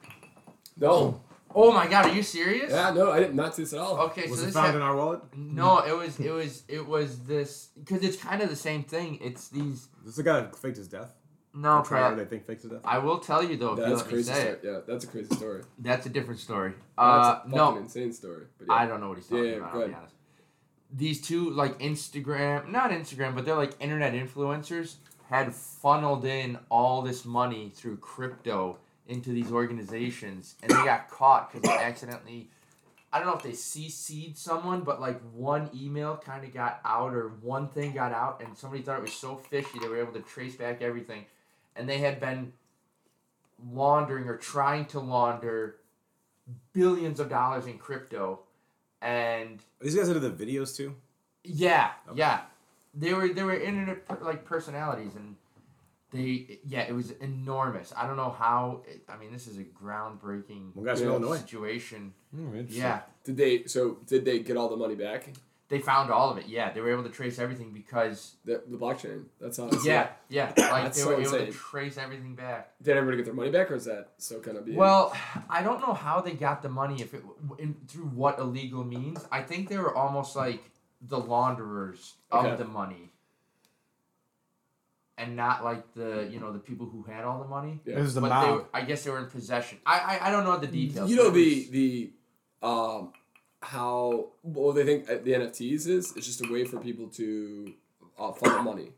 no, Oh my god, are you serious? yeah, no, I didn't not see this at all. Okay, Was so it this found hap- in our wallet? no, it was it was it was this because it's kind of the same thing. It's these This is the guy that faked his death. no The trial crap. they think faked his death. I will tell you though, if you That's let a me crazy say story. it, Yeah, that's a crazy story. that's a different story. that's Uh, a fucking no, insane story. But yeah. I don't know what he's talking Yeah, yeah, about. go I'll be ahead. honest. These two, like Instagram, not Instagram, but they're like internet influencers, had funneled in all this money through crypto into these organizations, and they got caught because they accidentally. I don't know if they CC'd someone, but like one email kind of got out, or one thing got out, and somebody thought it was so fishy they were able to trace back everything, and they had been laundering or trying to launder billions of dollars in crypto, and These guys into the videos too. yeah, Okay. yeah, they were they were internet per, like personalities, and They yeah, it was enormous. I don't know how. It, I mean, this is a groundbreaking Well, guys from Illinois. situation. Oh, interesting. Yeah, Did they? So did they get all the money back? They found all of it. Yeah, they were able to trace everything because The, the blockchain. That's how. It's yeah, yeah, like That's they so were able insane. to trace everything back. Did everybody get their money back, or is that so kind of being? Well, I don't know how they got the money. If it in, through what illegal means, I think they were almost like the launderers Okay. of the money, and not like the you know the people who had all the money. Yeah. This is the but they, were- I guess they were in possession. I I, I don't know the details. you know the the um how well they think the NFTs is. It's just a way for people to uh, funnel money,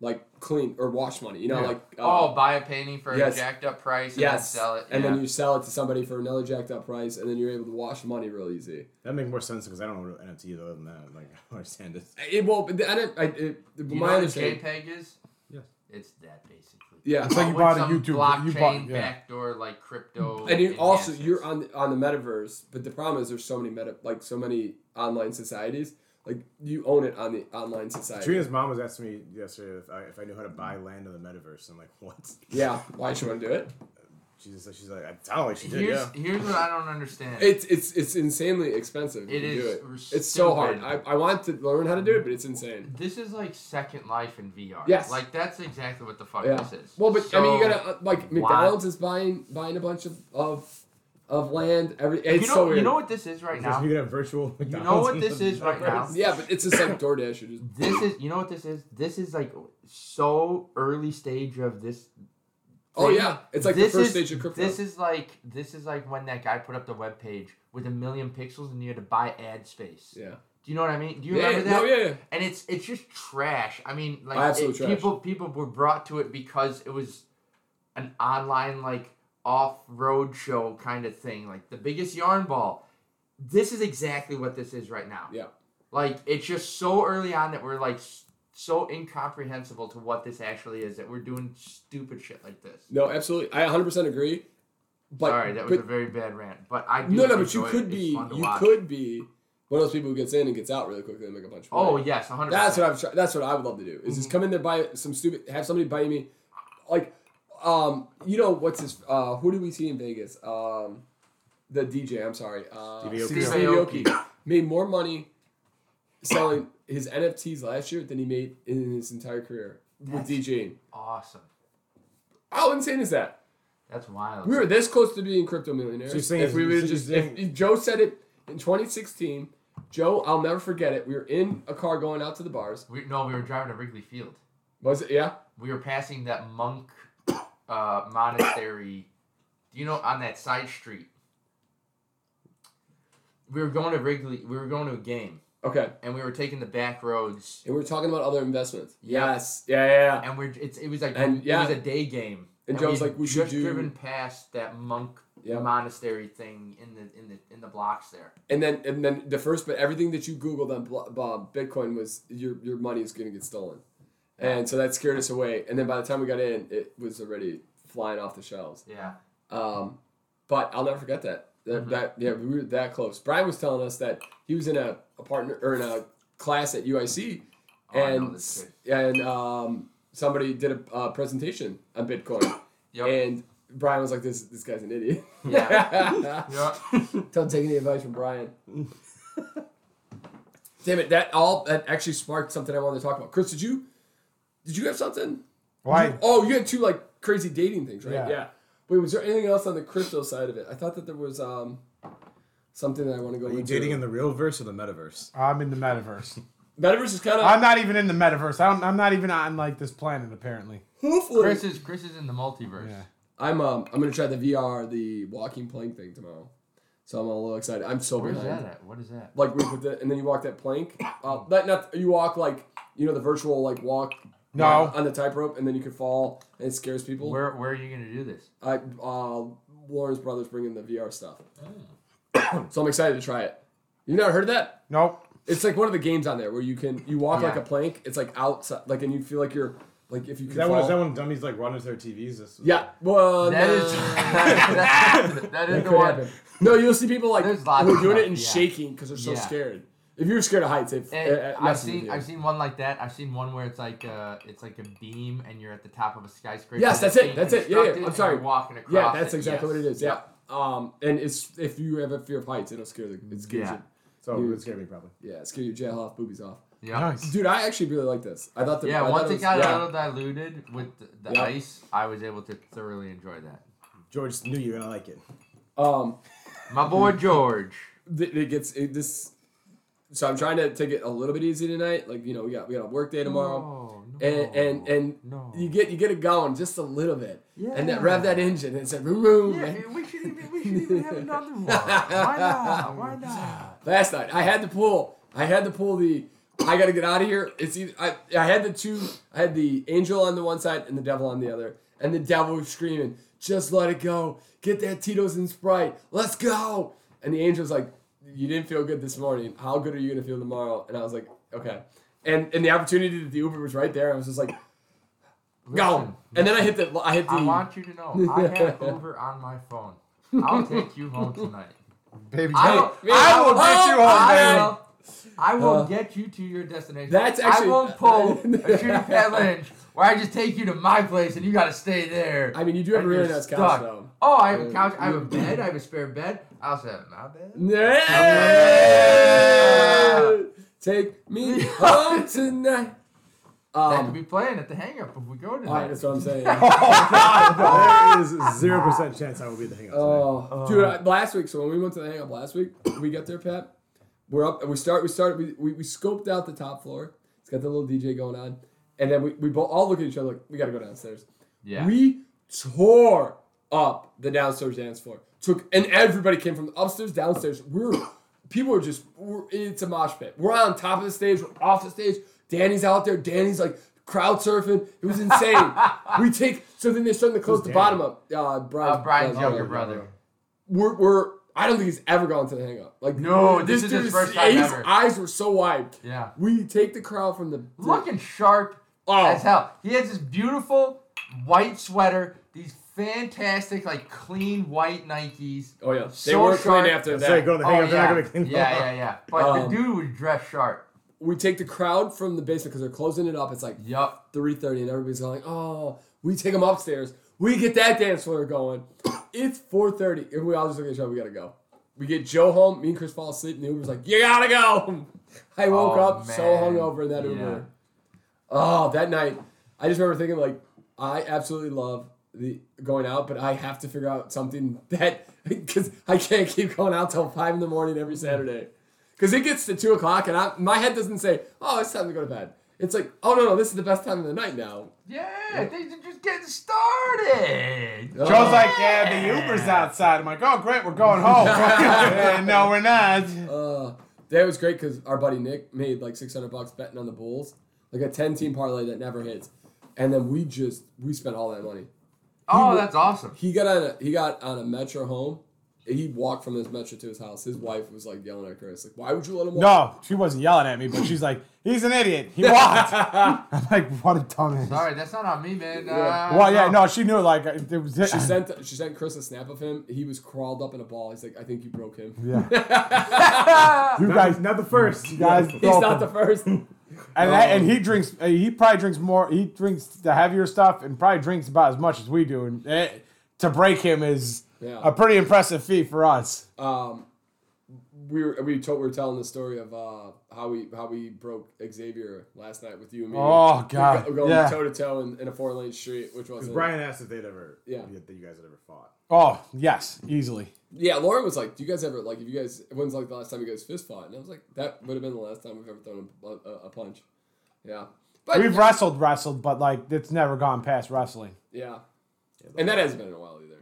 like clean or wash money. You know, Yeah. like uh, oh, buy a painting for yes. a jacked up price and yes, then sell it. and yeah. then you sell it to somebody for another jacked up price, and then you're able to wash money real easy. That makes more sense because I don't know what NFT is other than that. Like I don't understand it. It well, the, I don't. I, it, you my know what understanding. JPEG is? Yes. It's that basically. Yeah, It's like you bought a some YouTube. You bought, yeah. backdoor like crypto. and you also you're on the, on the metaverse, but the problem is there's so many meta like so many online societies. Like you own it on the online society. Trina's mom was asking me yesterday if I, if I knew how to buy land in the metaverse. I'm like, what? Yeah, why should want to do it? She's she's like, it sounded like she did. Here's Yeah. here's what I don't understand. It's it's it's insanely expensive. It to do it. It's so hard. I, I want to learn how to do it, but it's insane. this is like Second Life in VR. Yes. Like that's exactly what the fuck Yeah. this is. Well, but I mean, you gotta uh, like McDonald's is buying buying a bunch of of, of land. Every it's You know, so weird. you know what this is right Is now. You could have virtual. You know what this is right now? yeah, but it's just like DoorDash. You just This is you know what this is. This is like so early stage of this. Oh thing. yeah, it's like the first is- stage of crypto. This is like this is like when that guy put up the web page with a million pixels and you had to buy ad space. yeah. Do you know what I mean? Do you yeah, remember that? No, yeah, yeah. and it's it's just trash. I mean, like it- people people were brought to it because it was an online like off road show kind of thing, like the biggest yarn ball. This is exactly what this is right now. Yeah. Like it's just so early on that we're like so incomprehensible to what this actually is that we're doing stupid shit like this. No, absolutely. I 100 percent agree. But Sorry, that was but, a very bad rant, but I do no, no, but you enjoy could it. It's be you watch. could be one of those people who gets in and gets out really quickly and make a bunch of money. Oh yes, one hundred. That's what I'm. Try- that's what I would love to do. Is just Mhm. come in there, buy some stupid, have somebody buy me, like, um, you know what's his? Uh, who did we see in Vegas? Um, the DJ. I'm sorry. Uh, Steve Steve Aoki. Aoki made more money selling his NFTs last year than he made in his entire career with That's- DJing. awesome. How insane is that? That's wild. We were this close to being crypto millionaires. So saying if we would just, if, saying- if Joe said it in 2016, Joe, I'll never forget it. We were in a car going out to the bars. We, no, we were driving to Wrigley Field. Was it? Yeah. We were passing that monk uh, monastery. Do you know, on that side street. We were going to Wrigley. We were going to a game, Okay. and we were taking the back roads. And we were talking about other investments. Yeah. Yes. Yeah, yeah, yeah. And we're it's it was like And, it yeah. was a day game. And Joe's we'd like, we should just do- driven past that monk Yeah. monastery thing in the in the in the blocks there. And then and then the first, but everything that you Googled on Bob Bitcoin was your your money is going to get stolen, and so that scared us away. And then by the time we got in, it was already flying off the shelves. Yeah. Um, but I'll never forget that. That, Mhm. that yeah, we were that close. Brian was telling us that he was in a, a partner or in a class at UIC, Oh, and and um, somebody did a uh, presentation on Bitcoin, Yep. and Brian was like, "This this guy's an idiot." Yeah. yeah. Don't take any advice from Brian. Damn it! That all that actually sparked something I wanted to talk about. Chris, did you did you have something? Why? You- oh, you had two like crazy dating things, right? Yeah. Wait, was there anything else on the crypto side of it? I thought that there was um something that I want to go Are you into. dating in the real verse or the metaverse? I'm in the metaverse. Metaverse is kind of I'm not even in the metaverse. I don't, I'm not even on like this planet apparently. hopefully. Chris is Chris is in the multiverse. Yeah. I'm um I'm gonna try the VR the walking plank thing tomorrow, so I'm a little excited. I'm so Where's behind. that at? What is that? Like we put the and then you walk that plank. Uh, not not you walk like you know the virtual like walk. No. uh, on the tightrope, and then you could fall, and it scares people. Where where are you gonna do this? I uh, Lauren's brother's bringing the VR stuff, Oh. so I'm excited to try it. You never heard of that? Nope. It's like one of the games on there where you can you walk like Yeah. a plank. It's like outside, like, and you feel like you're like if you Is can that, fall. when, is that when dummies like run into their TVs? That's- yeah, well, That no. is that, that That is the could one. happen. No, you'll see people like There's lots who are of doing it and yeah. shaking because they're so Yeah. scared. If you're scared of heights, it, And it, it I've seen. I've seen one like that. I've seen one where it's like uh it's like a beam and you're at the top of a skyscraper. Yes, that's it, that's it. Yeah, yeah, I'm sorry. walking across. Yeah, that's it. exactly Yes. what it is. Yeah. Yep. Um, and it's if you have a fear of heights, it'll scare the it scares Yeah. you. So You- it would scare me probably. Yeah, scare your jailhouse boobies off. Yep. Nice. Dude, I actually really like this. I thought the Yeah, I thought once it was- got yeah. a little diluted with the, the Yep. ice, I was able to thoroughly enjoy that. George knew you were gonna like it. Um, My boy George. it gets it, this. So I'm trying to take it a little bit easy tonight. Like you know, we got we got a work day tomorrow, No, and and and no. you get you get it going just a little bit, yeah. and then Yeah. rev that engine and say vroom vroom. Yeah, man. we should even we should even have another one. Why not? Why not? Last night I had to pull. I had to pull the. I got to get out of here. It's either I. I had the two. I had the angel on the one side and the devil on the other, and the devil was screaming, "Just let it go. Get that Tito's and Sprite. Let's go." And the angel's like, "You didn't feel good this morning. How good are you gonna feel tomorrow?" And I was like, "Okay." And and the opportunity to the Uber was right there. I was just like, "Go!" Listen, And then I hit the. I hit the. I want you to know I have Uber on my phone. I'll take you home tonight. Baby, I hey, will, I will get you home, I baby. will, I will Uh, get you to your destination. That's actually- I won't pull a shooting Pat Lynch where I just take you to my place and you got to stay there. I mean, you do have a and really you're nice couch though. Oh, I have a couch. I have a bed. I have a spare bed. I also have my bed. Yeah. Take me home tonight. that could Um, be playing at the Hangge-Uppe if we go tonight. all right, that's what I'm saying. there is zero percent chance I will be at the hangout. tonight. Oh, dude! I, last week, so when we went to the Hangge-Uppe last week, we get there, Pat. We're up. and We start. We started. We, we, we scoped out the top floor. It's got the little DJ going on, and then we, we both all look at each other like we got to go downstairs. yeah. We tore up the downstairs dance floor. Took and everybody came from upstairs, downstairs. We're people are just we're, it's a mosh pit. We're on top of the stage, we're off the stage. Danny's out there. Danny's like crowd surfing. It was insane. we take so then they're starting to close the Danny? bottom up. Uh, Brian, Uh, Brian's younger uh, brother. We're, we're I don't think he's ever gone to the Hangge-Uppe. Like No, this is his first time His ever. eyes were so wide. Yeah. We take the crowd from the Looking sharp oh as hell. He has this beautiful white sweater, these fantastic, like clean white Nikes. oh yeah. They So weren't clean sharp. after Say, that. go to the Oh, hangout. They're not yeah. gonna clean yeah, yeah, yeah. But Um, the dude was dressed sharp. We take the crowd from the basement because they're closing it up. It's like yep, three thirty, and everybody's going, "Oh, we take them upstairs. We get that dance floor going." It's four thirty, and we all just look at each other. We gotta go. We get Joe home. Me and Chris fall asleep, and the Uber's like, "You gotta go." I woke Oh, up so hungover in that Uber. Yeah. Oh, that night, I just remember thinking like, I absolutely love the going out, but I have to figure out something that because I can't keep going out till five in the morning every Saturday. Because it gets to two o'clock, and I, my head doesn't say, "Oh, it's time to go to bed." It's like, "Oh no, no, this is the best time of the night now." Yeah, things are just getting started. Oh. Joe's like, yeah, the Uber's outside. I'm like, oh, great, we're going home. Yeah, no, we're not. Uh, that was great because our buddy Nick made like six hundred bucks betting on the Bulls, like a ten team parlay that never hits, and then we just we spent all that money. Oh, wa- that's awesome. He got on a he got on a metro home. He walked from his metro to his house. His wife was like yelling at Chris, like, "Why would you let him walk?" No, she wasn't yelling at me, but she's like, he's an idiot. He walked. I'm like, what a dumbass. Sorry, that's not on me, man. Uh, Well, yeah, no, she knew like it was. She sent she sent Chris a snap of him. He was crawled up in a ball. He's like, "I think you broke him." Yeah, you guys, not the first. you guys, He's not him. the first. And that, and he drinks. uh, He probably drinks more. He drinks the heavier stuff, and probably drinks about as much as we do. And eh, to break him is Yeah. a pretty impressive feat for us. um, we were we told we were telling the story of uh, how we how we broke Xavier last night with you and me. Oh, God. We're going Yeah. toe to toe in, in a four lane street, which was Because Brian asked if they'd ever, Yeah. that you guys had ever fought. Oh yes, easily. yeah. Lauren was like, "Do you guys ever like if you guys when's like the last time you guys fist fought?" And I was like, "That would have been the last time we've ever thrown a, a, a punch." Yeah, but We've wrestled, wrestled, but like it's never gone past wrestling. yeah, and that hasn't been in a while either.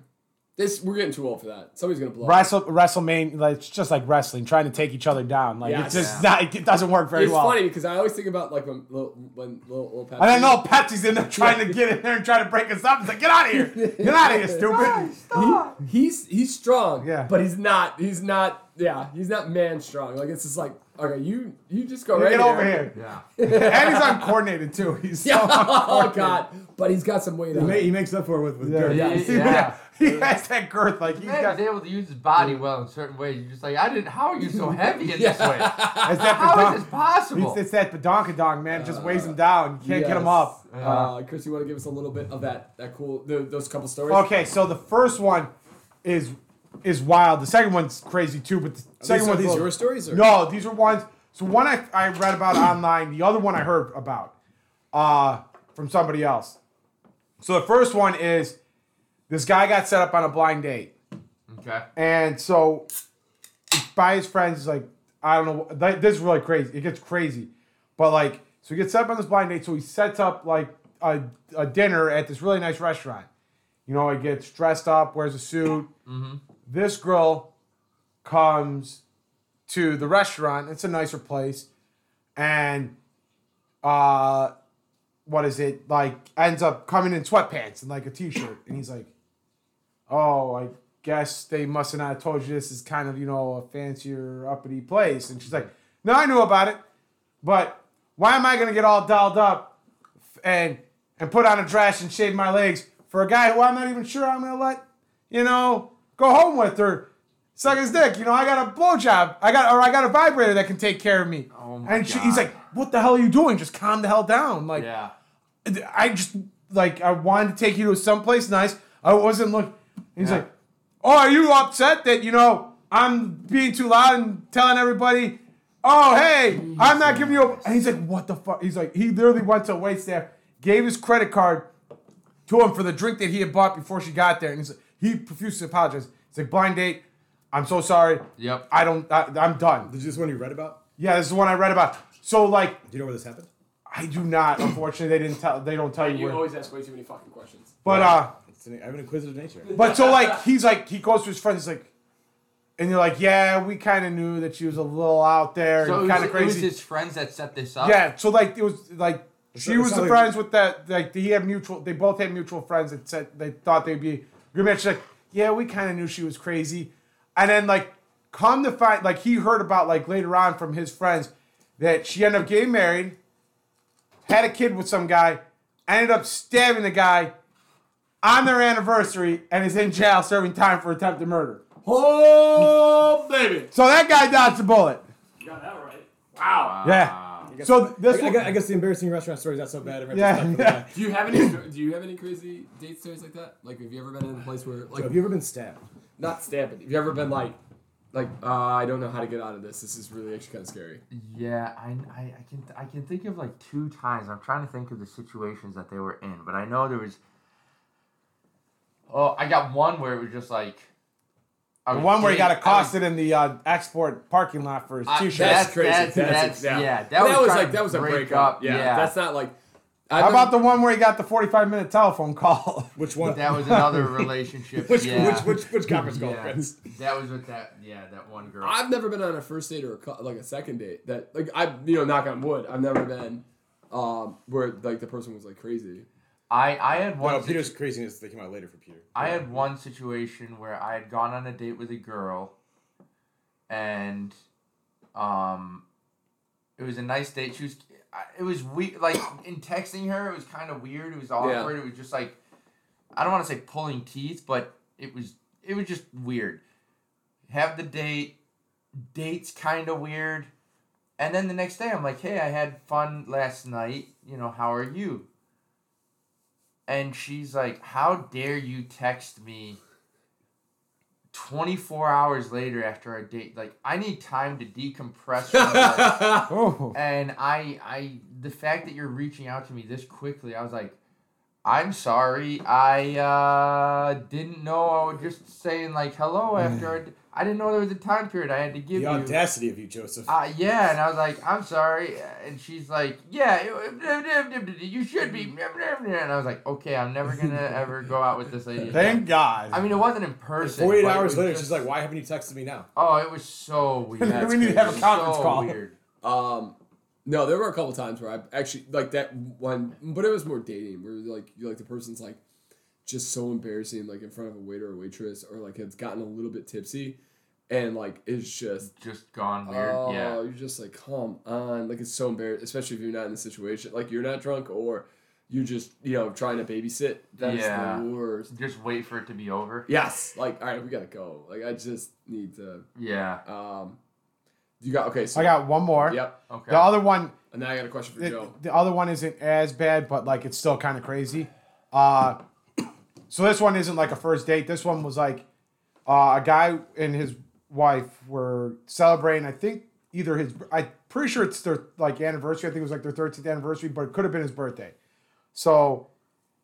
This we're getting too old for that. Somebody's gonna blow. up. Wrestle, WrestleMania, like it's just like wrestling, trying to take each other down. Like Yes. it's just Yeah. not. It doesn't work very well. It's well. funny because I always think about like when little when little, little Pepsi. And I know Pepsi's in there trying to get in there and try to break us up. It's like, get out of here! Get out of here, stupid! He, he's he's strong. Yeah. But he's not. He's not. Yeah. He's not man strong. Like it's just like Okay, you you just go You right get over here. Yeah. and he's uncoordinated too. He's so Yeah. oh uncoordinated. god, but he's got some weight He, on. ma- him. he makes up for it with, with Yeah, dirt. Yeah. Yeah. He has that girth, like he's Man got. is able to use his body well in certain ways. You're just like, I didn't. How are you so heavy in Yeah. this way? It's that How badonk- is this possible? It's, it's that badonkadonk, man. It just weighs him down. You can't get him Yes. up. Uh, Chris, you want to give us a little bit of that that cool the, those couple stories? Okay, so the first one is is wild. The second one's crazy too, but the Are second these, are these your stories? Or? No, these are ones. So one I, I read about online. The other one I heard about uh, from somebody else. So the first one is this guy got set up on a blind date, okay. and so by his friends, he's like, I don't know. This is really crazy. It gets crazy, but like, so he gets set up on this blind date. So he sets up like a, a dinner at this really nice restaurant. You know, he gets dressed up, wears a suit. This girl comes to the restaurant. It's a nicer place, and uh, what is it like? Ends up coming in sweatpants and like a t-shirt, and he's like, "Oh, I guess they must have not told you this is kind of you know a fancier uppity place." And she's like, "No, I knew about it, but why am I gonna get all dolled up and and put on a dress and shave my legs for a guy who I'm not even sure I'm gonna let, you know, go home with or suck his dick? You know, I got a blowjob, I got or I got a vibrator that can take care of me." Oh my and she, he's like, "What the hell are you doing? Just calm the hell down." Like, Yeah. I just like I wanted to take you to someplace nice. I wasn't look. He's Yeah. like, "Oh, are you upset that you know I'm being too loud and telling everybody?" Oh, hey, I'm not giving you. A, and he's like, "What the fuck?" He's like, he literally went to a wait staff, gave his credit card to him for the drink that he had bought before she got there, and he's like, he profusely apologized. He's like, "Blind date, I'm so sorry. Yep. I don't. I, I'm done." Did you this one you read about? Yeah, this is the one I read about. So like, Do you know where this happened? I do not. Unfortunately, they didn't tell. They don't tell you You where. always ask way too many fucking questions. But uh. It's an, I have an inquisitive nature. But so like he's like he goes to his friends, he's like, and you're like, yeah, we kind of knew that she was a little out there So and kind of crazy. it was crazy. his friends that set this up. yeah, so like it was like she not- was the like- friends with that like he had mutual. They both had mutual friends that said they thought they'd be good match. She's like, yeah, we kind of knew she was crazy, and then like come to find like he heard about like later on from his friends that she ended up getting married, had a kid with some guy, ended up stabbing the guy on their anniversary, and is in jail serving time for attempted murder. Oh baby, So that guy dodged a bullet. got that right. Wow. Yeah. So this I, I, one, guess, I guess the embarrassing restaurant story is not so bad. Yeah, yeah. Do you have any? Do you have any crazy date stories like that? Like, have you ever been in a place where, So like, have you ever been stabbed? not stabbing? Have you ever been like, like, uh, I don't know how to get out of this. This is really actually kind of scary. Yeah, I, I, I can I can think of like two times. I'm trying to think of the situations that they were in, but I know there was. Oh, I got one where it was just like. I the one where he got dating- I was- accosted in the uh, export parking lot for his I- t-shirt. That's That's crazy. that's- That's, that's- yeah. yeah, that that, was was like that was a break breakup. up, Yeah, yeah. that's not like. How about the one where he got the 45 minute telephone call? Which one? That was another relationship. which, yeah. which which which conference call, yeah. Chris? That was with that. Yeah, that one girl. I've never been on a first date or a, like a second date that like I you know knock on wood I've never been um where like the person was like crazy. I I had one. No, situ- Peter's craziness. They came out later for Peter. I had one situation where I had gone on a date with a girl, and um, it was a nice date. She was, it was weird. Like in texting her, it was kind of weird. It was awkward. It was just like, I don't want to say pulling teeth, but it was it was just weird. Have the date, date's kind of weird, and then the next day I'm like, hey, I had fun last night. You know, how are you? And she's like, "How dare you text me 24 hours later after our date? Like, I need time to decompress from this." Oh. and I I the fact that you're reaching out to me this quickly, I was like, "I'm sorry. I uh didn't know I was just saying like hello after I, d- I didn't know there was a time period I had to give you The you." audacity of you, Joseph. Uh, yeah, and I was like, I'm sorry. And she's like, yeah, you should be. And I was like, okay, I'm never going to ever go out with this lady. Thank God. I mean, it wasn't in person. 48 hours later, just- she's like, "Why haven't you texted me now?" oh, it was so weird. we need to have a It was conference so call. Weird. Um, no, there were a couple times where I actually like that one, but it was more dating where like you like the person's like just so embarrassing, like in front of a waiter or waitress, or like has gotten a little bit tipsy, and like it's just Just gone weird. oh, yeah. you're just like come on, like it's so embarrassing, especially if you're not in the situation, like you're not drunk or you're just you know trying to babysit. That's Yeah. the worst. Just wait for it to be over. Yes, like all right, we gotta go. Like I just need to. Yeah. Um, you got okay. So I got one more. Yep. Okay. The other one, And now I got a question for the, Joe. the other one isn't as bad, but like it's still kind of crazy. Uh, so this one isn't like a first date. This one was like uh, a guy and his wife were celebrating. I think either his. I'm pretty sure it's their like anniversary. I think it was like their 13th anniversary, but it could have been his birthday. So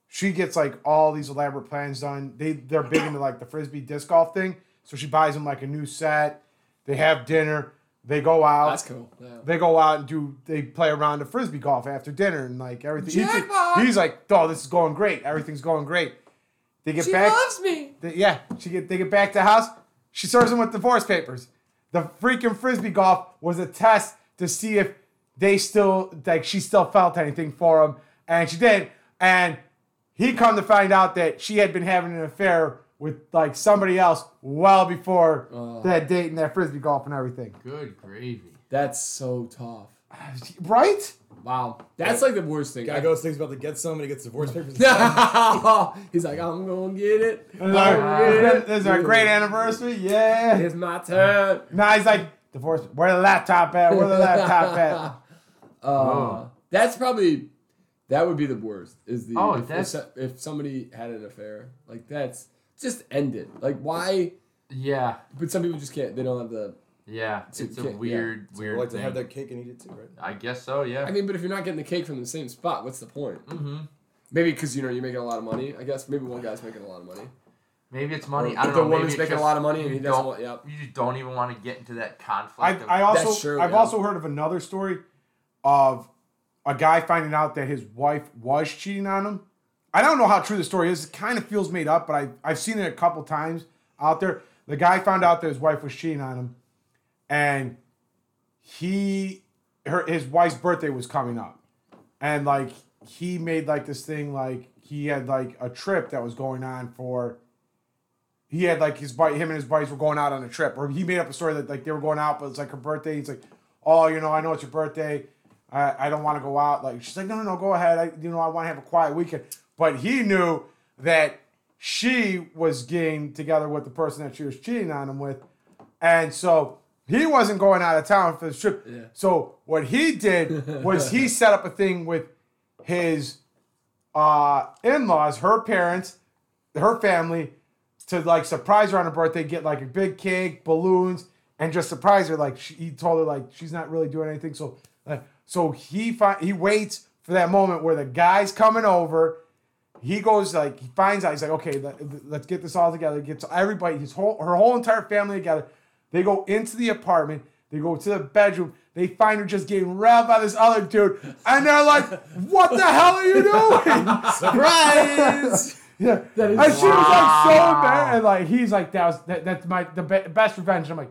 she gets like all these elaborate plans done. They they're big into like the frisbee disc golf thing. So she buys him like a new set. They have dinner. They go out That's cool. Yeah. they go out and do they play around of frisbee golf after dinner and like everything. He's, he's like, oh, this is going great. Everything's going great. They get She back. loves me. they- yeah, she get they get back to the house. She serves him with divorce papers. The freaking frisbee golf was a test to see if they still like she still felt anything for him, and she did. And he come to find out that she had been having an affair with like somebody else well before Oh. that date and that frisbee golf and everything. Good gravy. That's so tough. Right? Wow. That's like the worst thing. Guy I- goes thinks about to get some and he gets divorce papers. He's like, I'm gonna get it. This I'm is our- gonna get it. this is our great anniversary. Yeah. It's my turn. Now he's like, divorce. Where the laptop at? Where the laptop at? Uh, Whoa. that's probably that would be the worst. Is the Oh, if, if, that's- so- if somebody had an affair like that's just end it. Like why? Yeah. But some people just can't. They don't have the. Yeah. So It's a you can't- weird, We weird like to thing. have that cake and eat it too, right? I guess so. Yeah. I mean, but if you're not getting the cake from the same spot, what's the point? mm-hmm. Maybe because you know you're making a lot of money. I guess maybe one guy's making a lot of money. Maybe it's money. Or I don't the know. maybe woman's it's making just a lot of money and he you doesn't don't- want. Yep. You just don't even want to get into that I, conflict. of, I also That's true, I've yeah. also heard of another story of a guy finding out that his wife was cheating on him. I don't know how true the story is. It kind of feels made up, but I I've seen it a couple times out there. The guy found out that his wife was cheating on him, and he her his wife's birthday was coming up, and like he made like this thing like he had like a trip that was going on for he had like his buddy, him and his buddies were going out on a trip, or he made up a story that like they were going out, but it's like her birthday. He's like, oh, you know, I know it's your birthday. I, I don't want to go out. Like she's like, no, no, no, go ahead. I, you know, I want to have a quiet weekend. But he knew that she was getting together with the person that she was cheating on him with, and so he wasn't going out of town for the trip. Yeah. So what he did was he set up a thing with his uh, in-laws, her parents, her family, to like surprise her on her birthday, get like a big cake, balloons, and just surprise her. Like she, he told her like she's not really doing anything. So uh, so he fi- he waits for that moment where the guy's coming over. He goes like he finds out. He's like, okay, let, let's get this all together. Gets everybody, his whole her whole entire family together. They go into the apartment. They go to the bedroom. They find her just getting railed by this other dude, and they're like, "What the hell are you doing?" Surprise! Yeah, That is- and she was like so Wow. embarrassed, and like he's like that was that, that's my the be- best revenge. I'm like,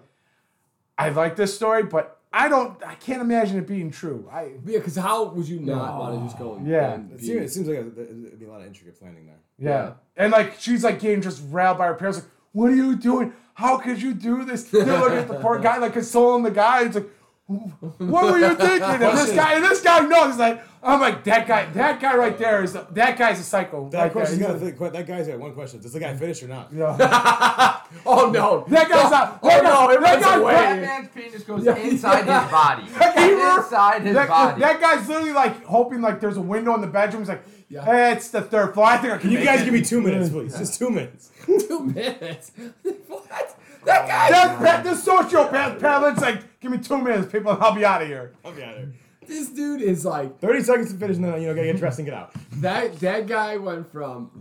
I like this story, but I don't, I can't imagine it being true. I yeah, because how would you not want to just go? Yeah. It seems, it seems like a, there'd be a lot of intricate planning there. yeah. Yeah. and like she's like getting just railed by her parents, like, what are you doing? How could you do this? They're looking at the poor guy, like consoling the guy. It's like, what were you thinking? And this guy, and this guy knows. He's like, I'm like that guy. That guy right there is that guy's a psycho. That right question's there. gotta, think. That guy's got one question: Does the guy finish or not? yeah. oh no! That guy's not. Oh that guy- no! It that runs guy- away. Batman's penis goes inside his body. That- inside his that, body. that guy's literally like hoping like there's a window in the bedroom. He's like, Yeah. it's the third floor. I think I can. Can you make guys it." give me two minutes, please? Just two minutes. Two minutes. what? That guy. That, that, this sociopath Palin's like, give me two minutes, people, I'll be out of here. I'll be out of here. This dude is like Thirty seconds to finish, and then you know, gotta get dressed and get out. that. That guy went from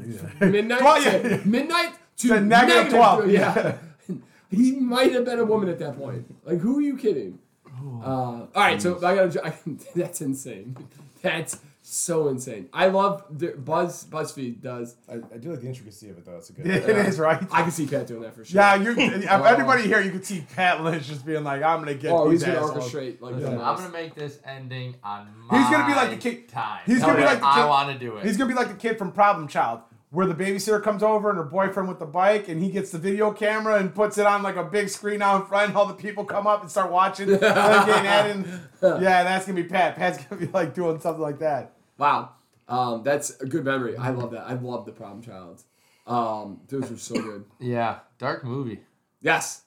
midnight Well, to yeah. midnight to, To negative 12, Yeah. he might have been a woman at that point. Like, who are you kidding? Uh, all right, so I gotta. I, that's insane. That's so insane. I love the, Buzz. Buzzfeed does. I, I do like the intricacy of it, though. It's a good. It is right. I can see Pat doing that for sure. Yeah, you. If um, anybody here, you can see Pat Lynch just being like, "I'm gonna get Oh, these he's gonna assholes." orchestrate like Yeah. I'm gonna make this ending on my He's gonna be like the kid- time. he's the gonna be like the kid. I want to do it. He's gonna be like the kid from Problem Child, where the babysitter comes over and her boyfriend with the bike, and he gets the video camera and puts it on like a big screen out in front. And all the people come up and start watching. and they're getting at it. And, yeah, that's gonna be Pat. Pat's gonna be like doing something like that. Wow. Um, that's a good memory. I love that. I love the Problem Child. Um, those were so good. Yeah, dark movie. Yes.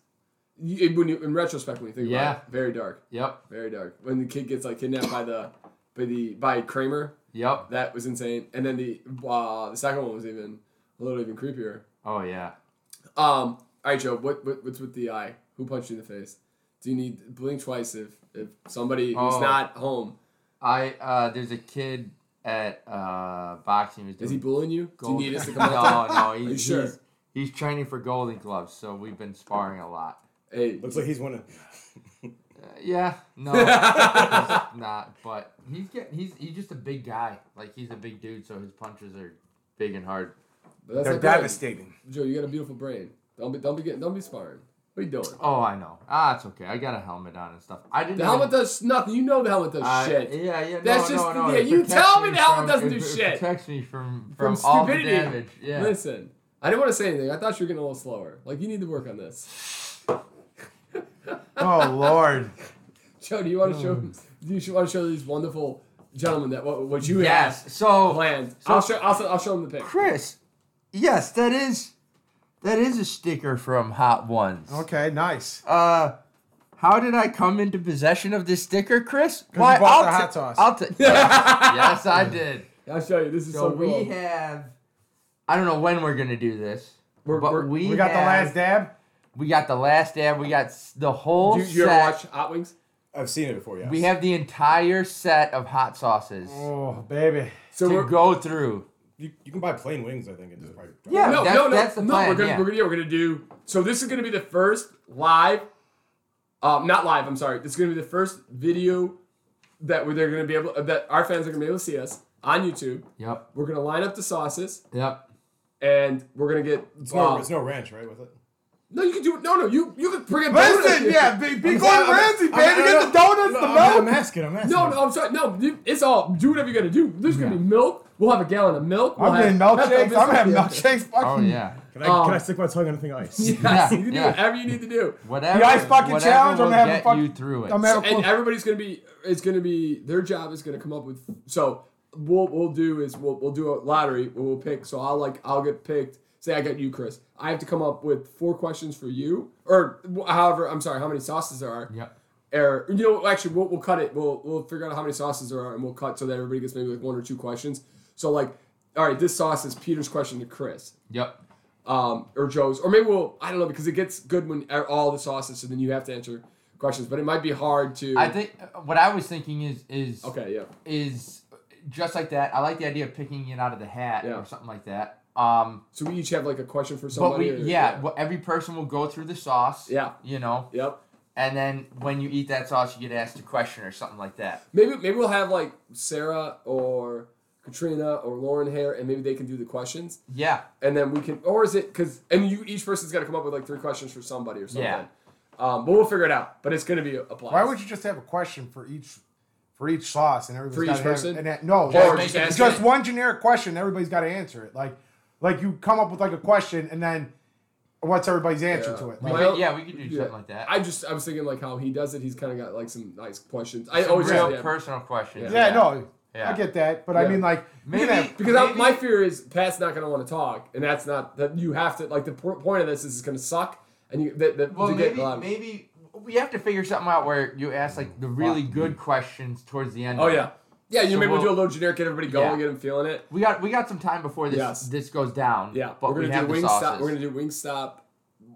You, when you, in retrospect, when you think Yeah. about it, very dark, Yep, very dark. When the kid gets like kidnapped by the, by the by Kramer, yep. that was insane. And then the uh, the second one was even a little even creepier. Oh yeah. Um, all right, Joe. What, what what's with the eye? Who punched you in the face? Do you need blink twice if if somebody who's Oh. not home I uh, there's a kid at uh, boxing. who's is he doing bullying you? Do you need us to come out? no, no. you He's, sure? he's he's training for Golden Gloves, so we've been sparring a lot. Hey, Looks like he's winning. Uh, yeah, no, he's not. But he's getting he's he's just a big guy. Like he's a big dude, so his punches are big and hard. but that's They're devastating. Joe, you got a beautiful brain. Don't be don't be getting don't be sparring. What are you doing? Oh, I know. Ah, it's okay. I got a helmet on and stuff. I didn't. The even- helmet does nothing. You know the helmet does I- shit. Yeah, yeah. That's no, just- no, no. yeah, it you tell me the helmet from- doesn't it- do it shit. protects me from From from, all the stupidity. damage. Yeah. Listen, I didn't want to say anything. I thought you were getting a little slower. Like you need to work on this. Oh Lord. Joe, do you want to show? Do you want to show these wonderful gentlemen that what, what you Yes. have So, planned? so- I'll show. I'll, I'll show them the pic. Chris, yes, that is that is a sticker from Hot Ones. Okay, nice. Uh, how did I come into possession of this sticker, Chris? you bought the I'll hot ta- sauce. I'll ta- yes, I did. I'll show you. This is So so, cool. we have. I don't know when we're gonna do this, We're- but we're- we We got the have- last dab. We got the last dab. We got s- the whole Do you, you set. ever watch Hot Wings? I've seen it before. Yeah. We have the entire set of hot sauces Oh baby. So to we're go through. You, you can buy plain wings, I think, and just probably. Yeah, no, that's, no, no, that's the no. plan. we're gonna, yeah. we're gonna, yeah, we're gonna do. So this is gonna be the first live, um, not live. I'm sorry. This is gonna be the first video that we're they're gonna be able that our fans are gonna be able to see us on YouTube. Yep. We're gonna line up the sauces Yep. and we're gonna get. It's no, um, it's no ranch, right, with it? No, you can do it. No, no, you you can bring it. Listen, yeah, big, big Gordon Ramsay, baby. I'm- Get the donuts, No, the I'm, milk. I'm asking. I'm asking. No, no, I'm sorry. No, you- it's all. Do whatever you gotta do. There's gonna Yeah. be milk. We'll have a gallon of milk. We'll I'm getting have milkshakes. I'm having Yeah. milkshakes. Fucking, Oh yeah. Can I, Um, can I stick my tongue on anything ice? Yes, Yeah, you can do whatever you need to do. Whatever. The ice bucket challenge, I'm will gonna a get you through it. I'm having and everybody's gonna be it's gonna be their job is gonna come up with so what we'll do is we'll, we'll do a lottery we'll pick so I'll like I'll get picked say I got you Chris I have to come up with four questions for you or however I'm sorry how many sauces there are Yep. or you know actually we'll, we'll cut it we'll we'll figure out how many sauces there are and we'll cut so that everybody gets maybe like one or two questions so like all right this sauce is Peter's question to Chris Yep. um, or Joe's, or maybe we'll I don't know because it gets good when all the sauces, so then you have to answer questions. But it might be hard to. I think what I was thinking is is Okay, yeah, is just like that. I like the idea of picking it out of the hat Yeah. or something like that. Um, so we each have like a question for but somebody. we or- yeah, well, every person will go through the sauce. yeah, You know, yep. and then when you eat that sauce, you get asked a question or something like that. Maybe maybe we'll have like Sarah or Katrina or Lauren here, and maybe they can do the questions, Yeah. and then we can. Or is it because and you each person's got to come up with like three questions for somebody or something. Yeah. Um, but we'll figure it out. But it's gonna be a, a blast. Why would you just have a question for each for each sauce and everybody's For gotta each have- person? and that- no, just, just just, one generic question. Everybody's got to answer it. Like like you come up with like a question and then what's everybody's answer Yeah. to it? Like, Well, could, yeah, we could do yeah. something like that. I just I was thinking like how he does it. He's kind of got like some nice questions. I Some always real yeah. personal questions. yeah, no, Yeah. I get that, but I mean like Maybe can have- Because I, my fear is Pat's not going to want to talk, and that's not that you have to like the po- point of this is it's going to suck, and you that, that Well, to get maybe of, maybe we have to figure something out where you ask like the really good questions towards the end. oh of it. yeah, yeah. You So maybe we'll, do we'll- a little generic, get everybody going, Yeah. get them feeling it. We got we got some time before this Yes. this goes down. Yeah, but we're gonna have do Wingstop. We're gonna do Wingstop,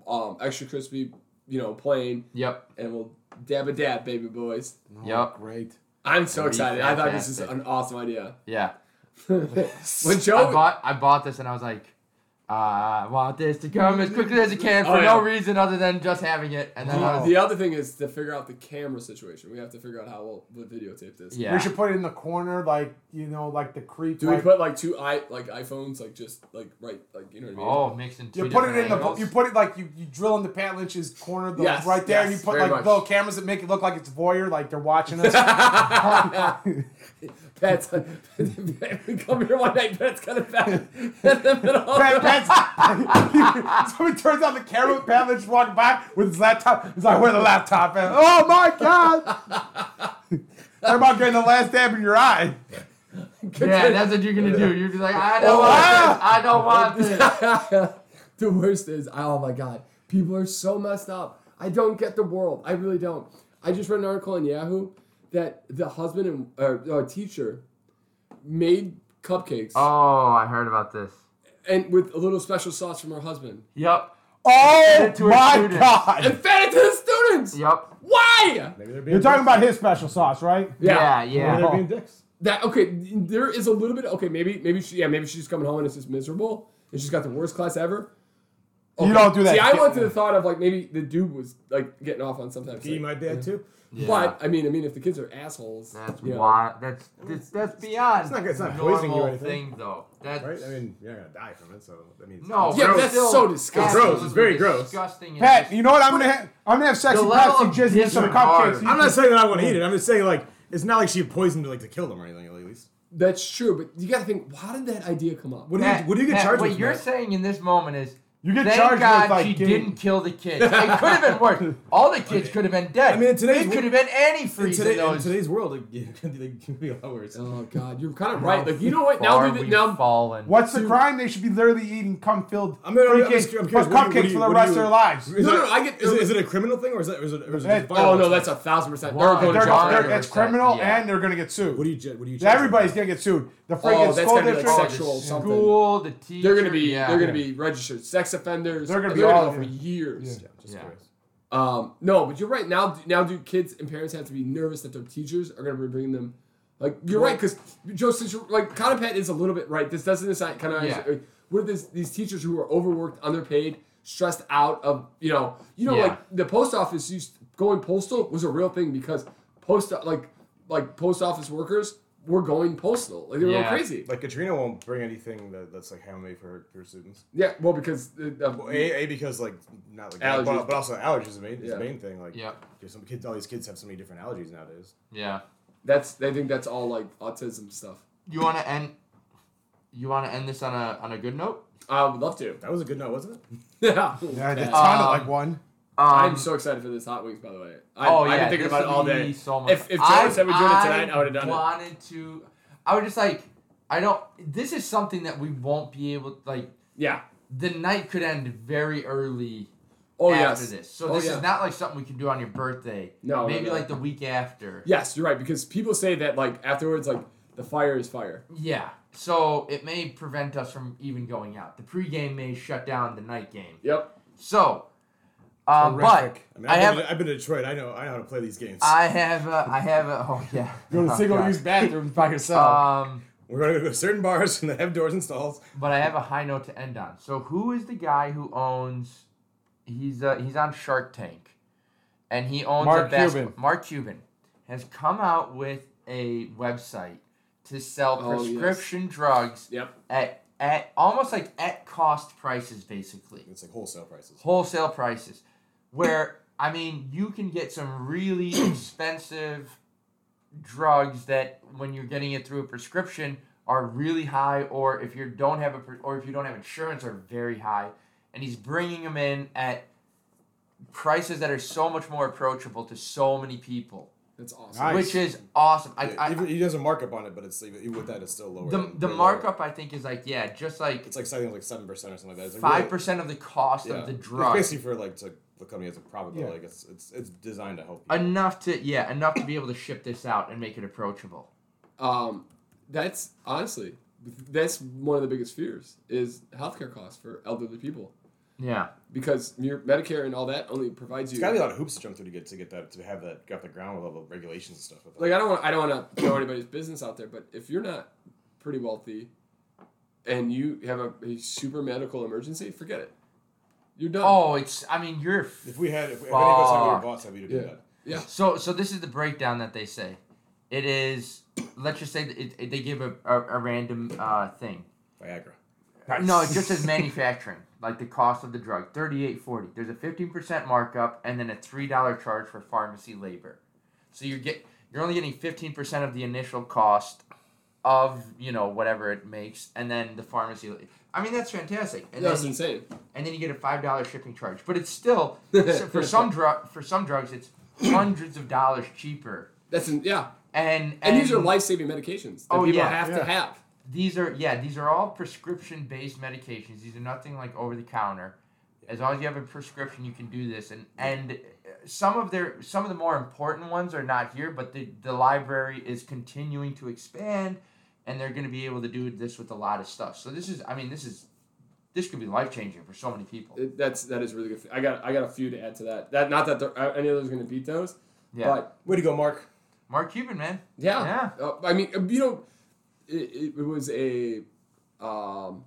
um, extra crispy, you know, plain, Yep. and we'll dab a dab, baby boys. Yep. great. I'm so That'd be excited. I thought this is an awesome idea. Yeah. when I Joe, bought I bought this and I was like, Ah, I want this to come as quickly as it can for Oh, no reason other than just having it. And then I was, the other thing is to figure out the camera situation. We have to figure out how we'll, we'll videotape this. yeah. We should put it in the corner, like you know, like the creep. Do we put like two i like iPhones, like just like right, like you know what I mean? Oh, mixing two You put it in different the you put it like you, you drill into Pat Lynch's corner the, Yes, right there and you put like much. little cameras that make it look like it's voyeur like they're watching us. Pat's we come here one night. Pat's got a bat in the middle. of Pat, the- Pat's, somebody turns on the camera with Pat Lynch walking by with his laptop. He's like, where the laptop at? Oh my god! How about getting the last dab in your eye? Yeah, that's what you're gonna do. You're just like, I don't Oh, want ah! this. I don't want this. the worst is, oh my god, people are so messed up. I don't get the world. I really don't. I just read an article on Yahoo that the husband and uh, uh, teacher made cupcakes Oh, I heard about this. and with a little special sauce from her husband Yep. Oh to a my god! and fed it to the students. Yep. Why? Maybe they're being You're talking about his special sauce, right? Yeah, Maybe yeah. they're being dicks. That okay? There is a little bit. Okay, maybe maybe she yeah maybe she's coming home and it's just miserable and she's got the worst class ever. You don't do that. See, I went to the thought of like maybe the dude was like getting off on sometimes. He might be that too. Yeah. But I mean, I mean, if the kids are assholes, That's you know, why. That's that's, that's beyond. It's not- it's not normal poisoning you or anything. thing though. That's Right? I mean, you're not gonna die from it, so that means no. Yeah, that's so disgusting. Gross, it's very gross. Disgusting. Pat, you know what? I'm gonna ha- I'm gonna have sex with level Pepsi of jizz in some disregard. cupcakes. I'm not saying that I want to eat it. I'm just saying like it's not like she poisoned like to kill them or anything at least. that's true. But you got to think, how did that idea come up? What do you what do you get Pat, charged What with? you're Matt? saying in this moment is. You get Thank charged God with like she getting- didn't kill the kids. It could have been worse. All the kids could have been dead. I mean, in today's it could have been any in, freeze today, in in today's world, it, it could be- it could be a lot worse. Oh God, you're kind of right. Like you know what? Now, Far dude, we've now fallen. What's the Dude. crime? They should be literally eating cum filled I'm gonna- I'm freaking just- I'm curious, what do you- cupcakes what for the what do rest of you- their lives. Is No, it- no, I get- Is it, is it a criminal thing or is that or it, or is it Hey, oh no, that's a thousand percent. They're going to jail. It's criminal and they're gonna get sued. what do you ju- what do you? charge Everybody's gonna get sued. The Oh, freaking that's school gonna be like sexual something. School, the teacher. They're gonna be yeah. they're gonna be registered sex offenders. They're gonna be they're all- go for years. Yeah. Yeah, just Yeah. Um, no, but you're right. Now, now, do kids and parents have to be nervous that their teachers are going to be bringing them? Like, you're right, because Joe, since you're, like, kind of Pat is a little bit right. This doesn't decide kind of. Yeah. What are this, these teachers who are overworked, underpaid, stressed out of you know, you know, Yeah. like the post office used going postal was a real thing because post like like post office workers were going postal, like they were Yeah. going crazy. Like Katrina won't bring anything that, that's like handmade for her, for her students. Yeah, well, because the, the, Well, a, a because like not like Allergies. but, but also allergies is the main, is Yeah. the main thing. Like yeah, because some kids, all these kids have so many different allergies nowadays. Yeah. that's they think that's all like autism stuff. You want to end? You want to end this on a on a good note? I would love to. That was a good note, wasn't it? Yeah. Yeah, it sounded Um, like one. I'm Um, so excited for this hot wings, by the way. I, oh I've yeah, been thinking about it all would day. So much. If- if Joe said we're doing it tonight, I would've done it. I wanted to. I would just like. I don't. This is something that we won't be able. To, like Yeah. the night could end very early Oh after yes. this. So Oh, this yeah. is not like something we can do on your birthday. No, no, Maybe no. like the week after. Yes, you're right because people say that like afterwards, like the fire is fire. Yeah. So it may prevent us from even going out. The pregame may shut down the night game. Yep. So, um, but I mean, I I've, been, to- I've been to Detroit. I know I know how to play these games. I have a, I have a oh yeah. Go to Oh, single God. use bathrooms by yourself. Um, We're going to go to certain bars and they have doors installed. but I have a high note to end on. So who is the guy who owns? He's uh, he's on Shark Tank, and he owns Mark a bas- Cuban. Mark Cuban has come out with a website to sell Oh, yes. prescription drugs Yep. at at almost like at cost prices, basically It's like wholesale prices. wholesale prices, where I mean you can get some really expensive drugs that when you're getting it through a prescription are really high, or if you don't have a or if you don't have insurance are very high, and he's bringing them in at prices that are so much more approachable to so many people, That's awesome. Nice. which is awesome. I, Yeah, I, even, he does a markup on it, but it's even with that, it's still lower. the than- the way lower. markup I think is like yeah, just like It's like something like seven percent or something like that. It's like five really- percent of the cost yeah. of the It's drug. basically for like to the company has a profit, but Yeah. like it's it's it's designed to help. You. enough to yeah enough to be able to ship this out and make it approachable. Um, that's honestly that's one of the biggest fears is healthcare costs for elderly people Yeah. because your Medicare and all that only provides It's you. got to be a lot of hoops to jump through to get to get that to have that got the ground level regulations and stuff. With like I don't want I don't want to throw anybody's business out there, but if you're not pretty wealthy and you have a, a super medical emergency, forget it. You're done. Oh, it's. I mean, you're. if we had, if, if any of us had, we were Fuck. boss, happy to do Yeah. that. yeah. So, so this is the breakdown that they say. It is. Let's just say it, it- they give a, a, a random uh, thing. Viagra. No, it just says manufacturing, like the cost of the drug, thirty eight forty. There's a fifteen percent markup and then a three dollar charge for pharmacy labor. So you get you're only getting fifteen percent of the initial cost of you know whatever it makes, and then the pharmacy. I mean that's fantastic. And That's then you, insane. and then you get a five dollar shipping charge, but it's still for some drug for some drugs it's hundreds of dollars cheaper. That's in, yeah. And And, these are life saving medications that Oh, people yeah, have yeah. to have. these are yeah these are all prescription based medications. These are nothing like over the counter. As long as you have a prescription, you can do this. And and uh, some of their some of the more important ones are not here, but the the library is continuing to expand, and they're going to be able to do this with a lot of stuff. So this is I mean this is this could be life changing for so many people. It, that's that is really good. I got I got a few to add to that. That not that there- uh, any of those are going to beat those, Yeah, but Way to go, Mark. Mark Cuban, man. yeah. Yeah. Uh, I mean, uh, you know, it, it, it was a um,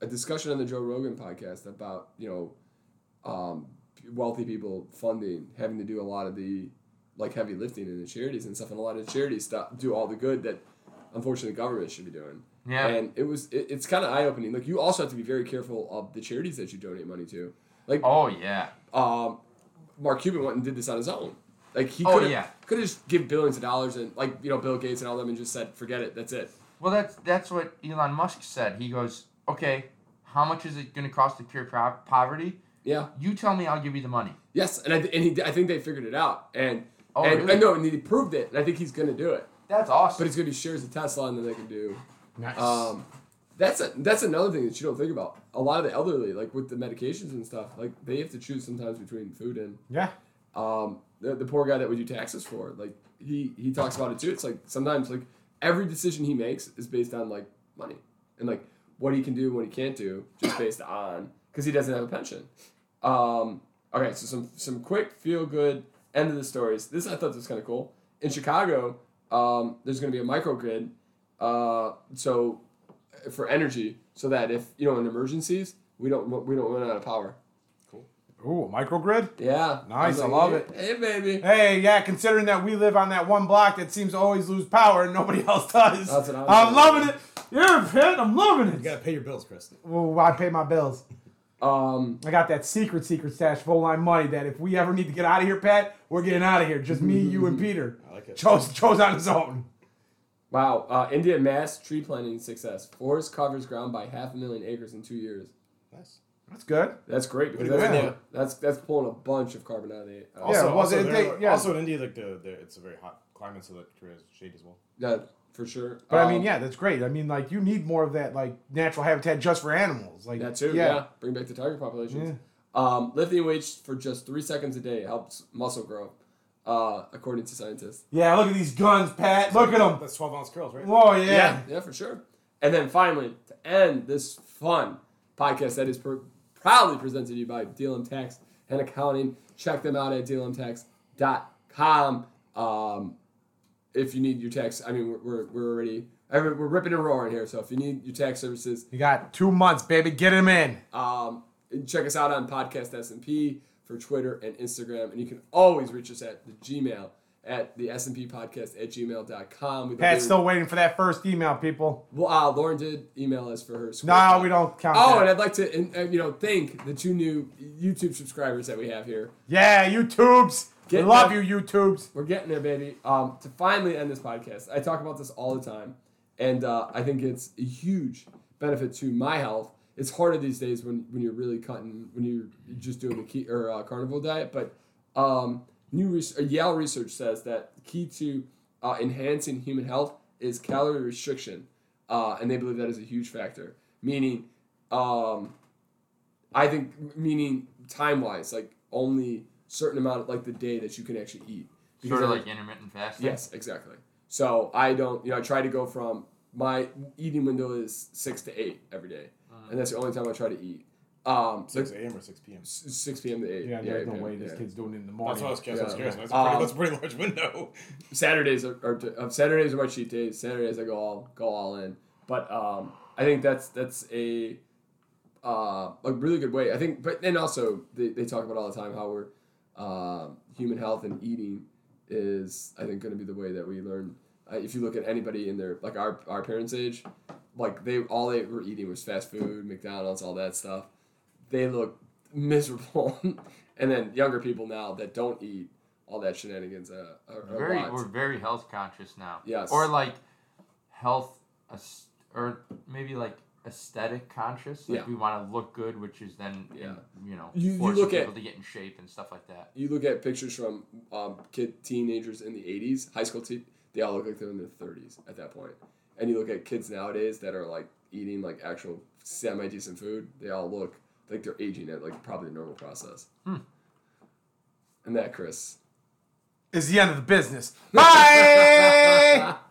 a discussion on the Joe Rogan podcast about you know um, wealthy people funding having to do a lot of the like heavy lifting in the charities and stuff, and a lot of charities stop do all the good that unfortunately government should be doing. Yeah. And it was it, it's kind of eye opening. Like you also have to be very careful of the charities that you donate money to. Like Oh yeah. um, Mark Cuban went and did this on his own. Like he Oh, could yeah. could have just give billions of dollars and like you know Bill Gates and all them and just said forget it that's it. Well, that's that's what Elon Musk said. He goes, okay, how much is it going to cost to cure pro- poverty? Yeah. You tell me, I'll give you the money. Yes, and I and he I think they figured it out and Oh, and really? I know and he proved it and I think he's gonna do it. That's awesome. But he's gonna be shares of Tesla and then they can do. Nice. Um, that's a, that's another thing that you don't think about. A lot of the elderly, like with the medications and stuff, like they have to choose sometimes between food and yeah. um, the, the poor guy that we do taxes for, like he he talks about it too. It's like sometimes like every decision he makes is based on like money and like what he can do, what he can't do, just based on because he doesn't have a pension. Um, okay, so some some quick feel good end of the stories. This I thought was kind of cool. In Chicago, um, there's going to be a microgrid, uh, so for energy, so that if you know in emergencies, we don't we don't run out of power. Cool. Ooh, microgrid. Yeah, Nice, was I love hey, it. Hey, baby. Hey, yeah, considering that we live on that one block that seems to always lose power and nobody else does. That's what I was I'm loving it. Yeah, Pitt, I'm loving it. You it. gotta pay your bills, Chris. Well, I pay my bills. Um, I got that secret, secret stash of line money that if we ever need to get out of here, Pat, we're getting out of here. Just me, you, and Peter. I like it. Chose, chose on his own. wow. Uh, India mass tree planting success. Forest covers ground by half a million acres in two years. Nice. That's good. That's great because that's, good. India. that's that's pulling a bunch of carbon out of the. Uh, Yeah, Also, well, also, they- they're- yeah. also in India, like the, the it's a very hot climate, so that creates shade as well. yeah, for sure. But I Um, mean, yeah, that's great. I mean, like, you need more of that, like, natural habitat just for animals. Like, That too. Yeah. Bring back the tiger populations. Um, lifting weights for just three seconds a day helps muscle grow, uh, according to scientists. Yeah, look at these guns, Pat. Look at them. That's 12 ounce curls, right? Oh, yeah. yeah, for sure. And then finally, to end this fun podcast that is pr- proudly presented to you by DLM Tax and Accounting, check them out at dlmtax.com. Um, if you need your tax, I mean, we're, we're, we're already, we're ripping and roaring here. So if you need your tax services, You got two months, baby. Get them in. um, check us out on Podcast SMP for Twitter and Instagram. And you can always reach us at the Gmail at the SMP podcast at gmail.com. We've Pat's still waiting for that first email, people. Well, uh, Lauren did email us for her. No, we don't count Oh, that. and I'd like to, and, uh, you know, thank the two new YouTube subscribers that we have here. Yeah, YouTubes. We love that- you, YouTubes. We're getting there, baby. Um, to finally end this podcast, I talk about this all the time, and uh, I think it's a huge benefit to my health. It's harder these days when, when you're really cutting, when you're just doing the key or uh, carnivore diet. But um, new res- uh, Yale research says that the key to uh, enhancing human health is calorie restriction, uh, and they believe that is a huge factor. Meaning, um, I think meaning time wise, like only certain amount of like the day that you can actually eat. sort of like intermittent fasting. Yes, exactly. So I don't, you know, I try to go from my eating window is six to eight every day. And that's the only time I try to eat. Um, 6 like, a.m. or 6 p.m. six p.m. to eight. Yeah, there's no 8 way p.m., this yeah. kid's doing it in the That's morning. what I was curious. I was Yeah. curious. That's, a Um, pretty, that's a pretty large window. Saturdays are, are uh, Saturdays are my cheat days. Saturdays I go all go all in. But um, I think that's that's a uh, a really good way. I think, but then also they, they talk about all the time how we're uh, human health and eating is I think going to be the way that we learn. Uh, if you look at anybody in their like our our parents' age, like they all they were eating was fast food, McDonald's, all that stuff. They look miserable, and then younger people now that don't eat all that shenanigans uh, are, are very lots. we're very health conscious now. Yes. Or like health or maybe like aesthetic conscious. Like Yeah. we want to look good, which is then Yeah. you know You- you look at- people to get in shape and stuff like that. You look at pictures from um, kid teenagers in the '80s, high school te- they all look like they're in their 30s at that point. And you look at kids nowadays that are like eating like actual semi decent food, they all look like they're aging at like probably a normal process. Hmm. And that, Chris, Is the end of the business. Bye.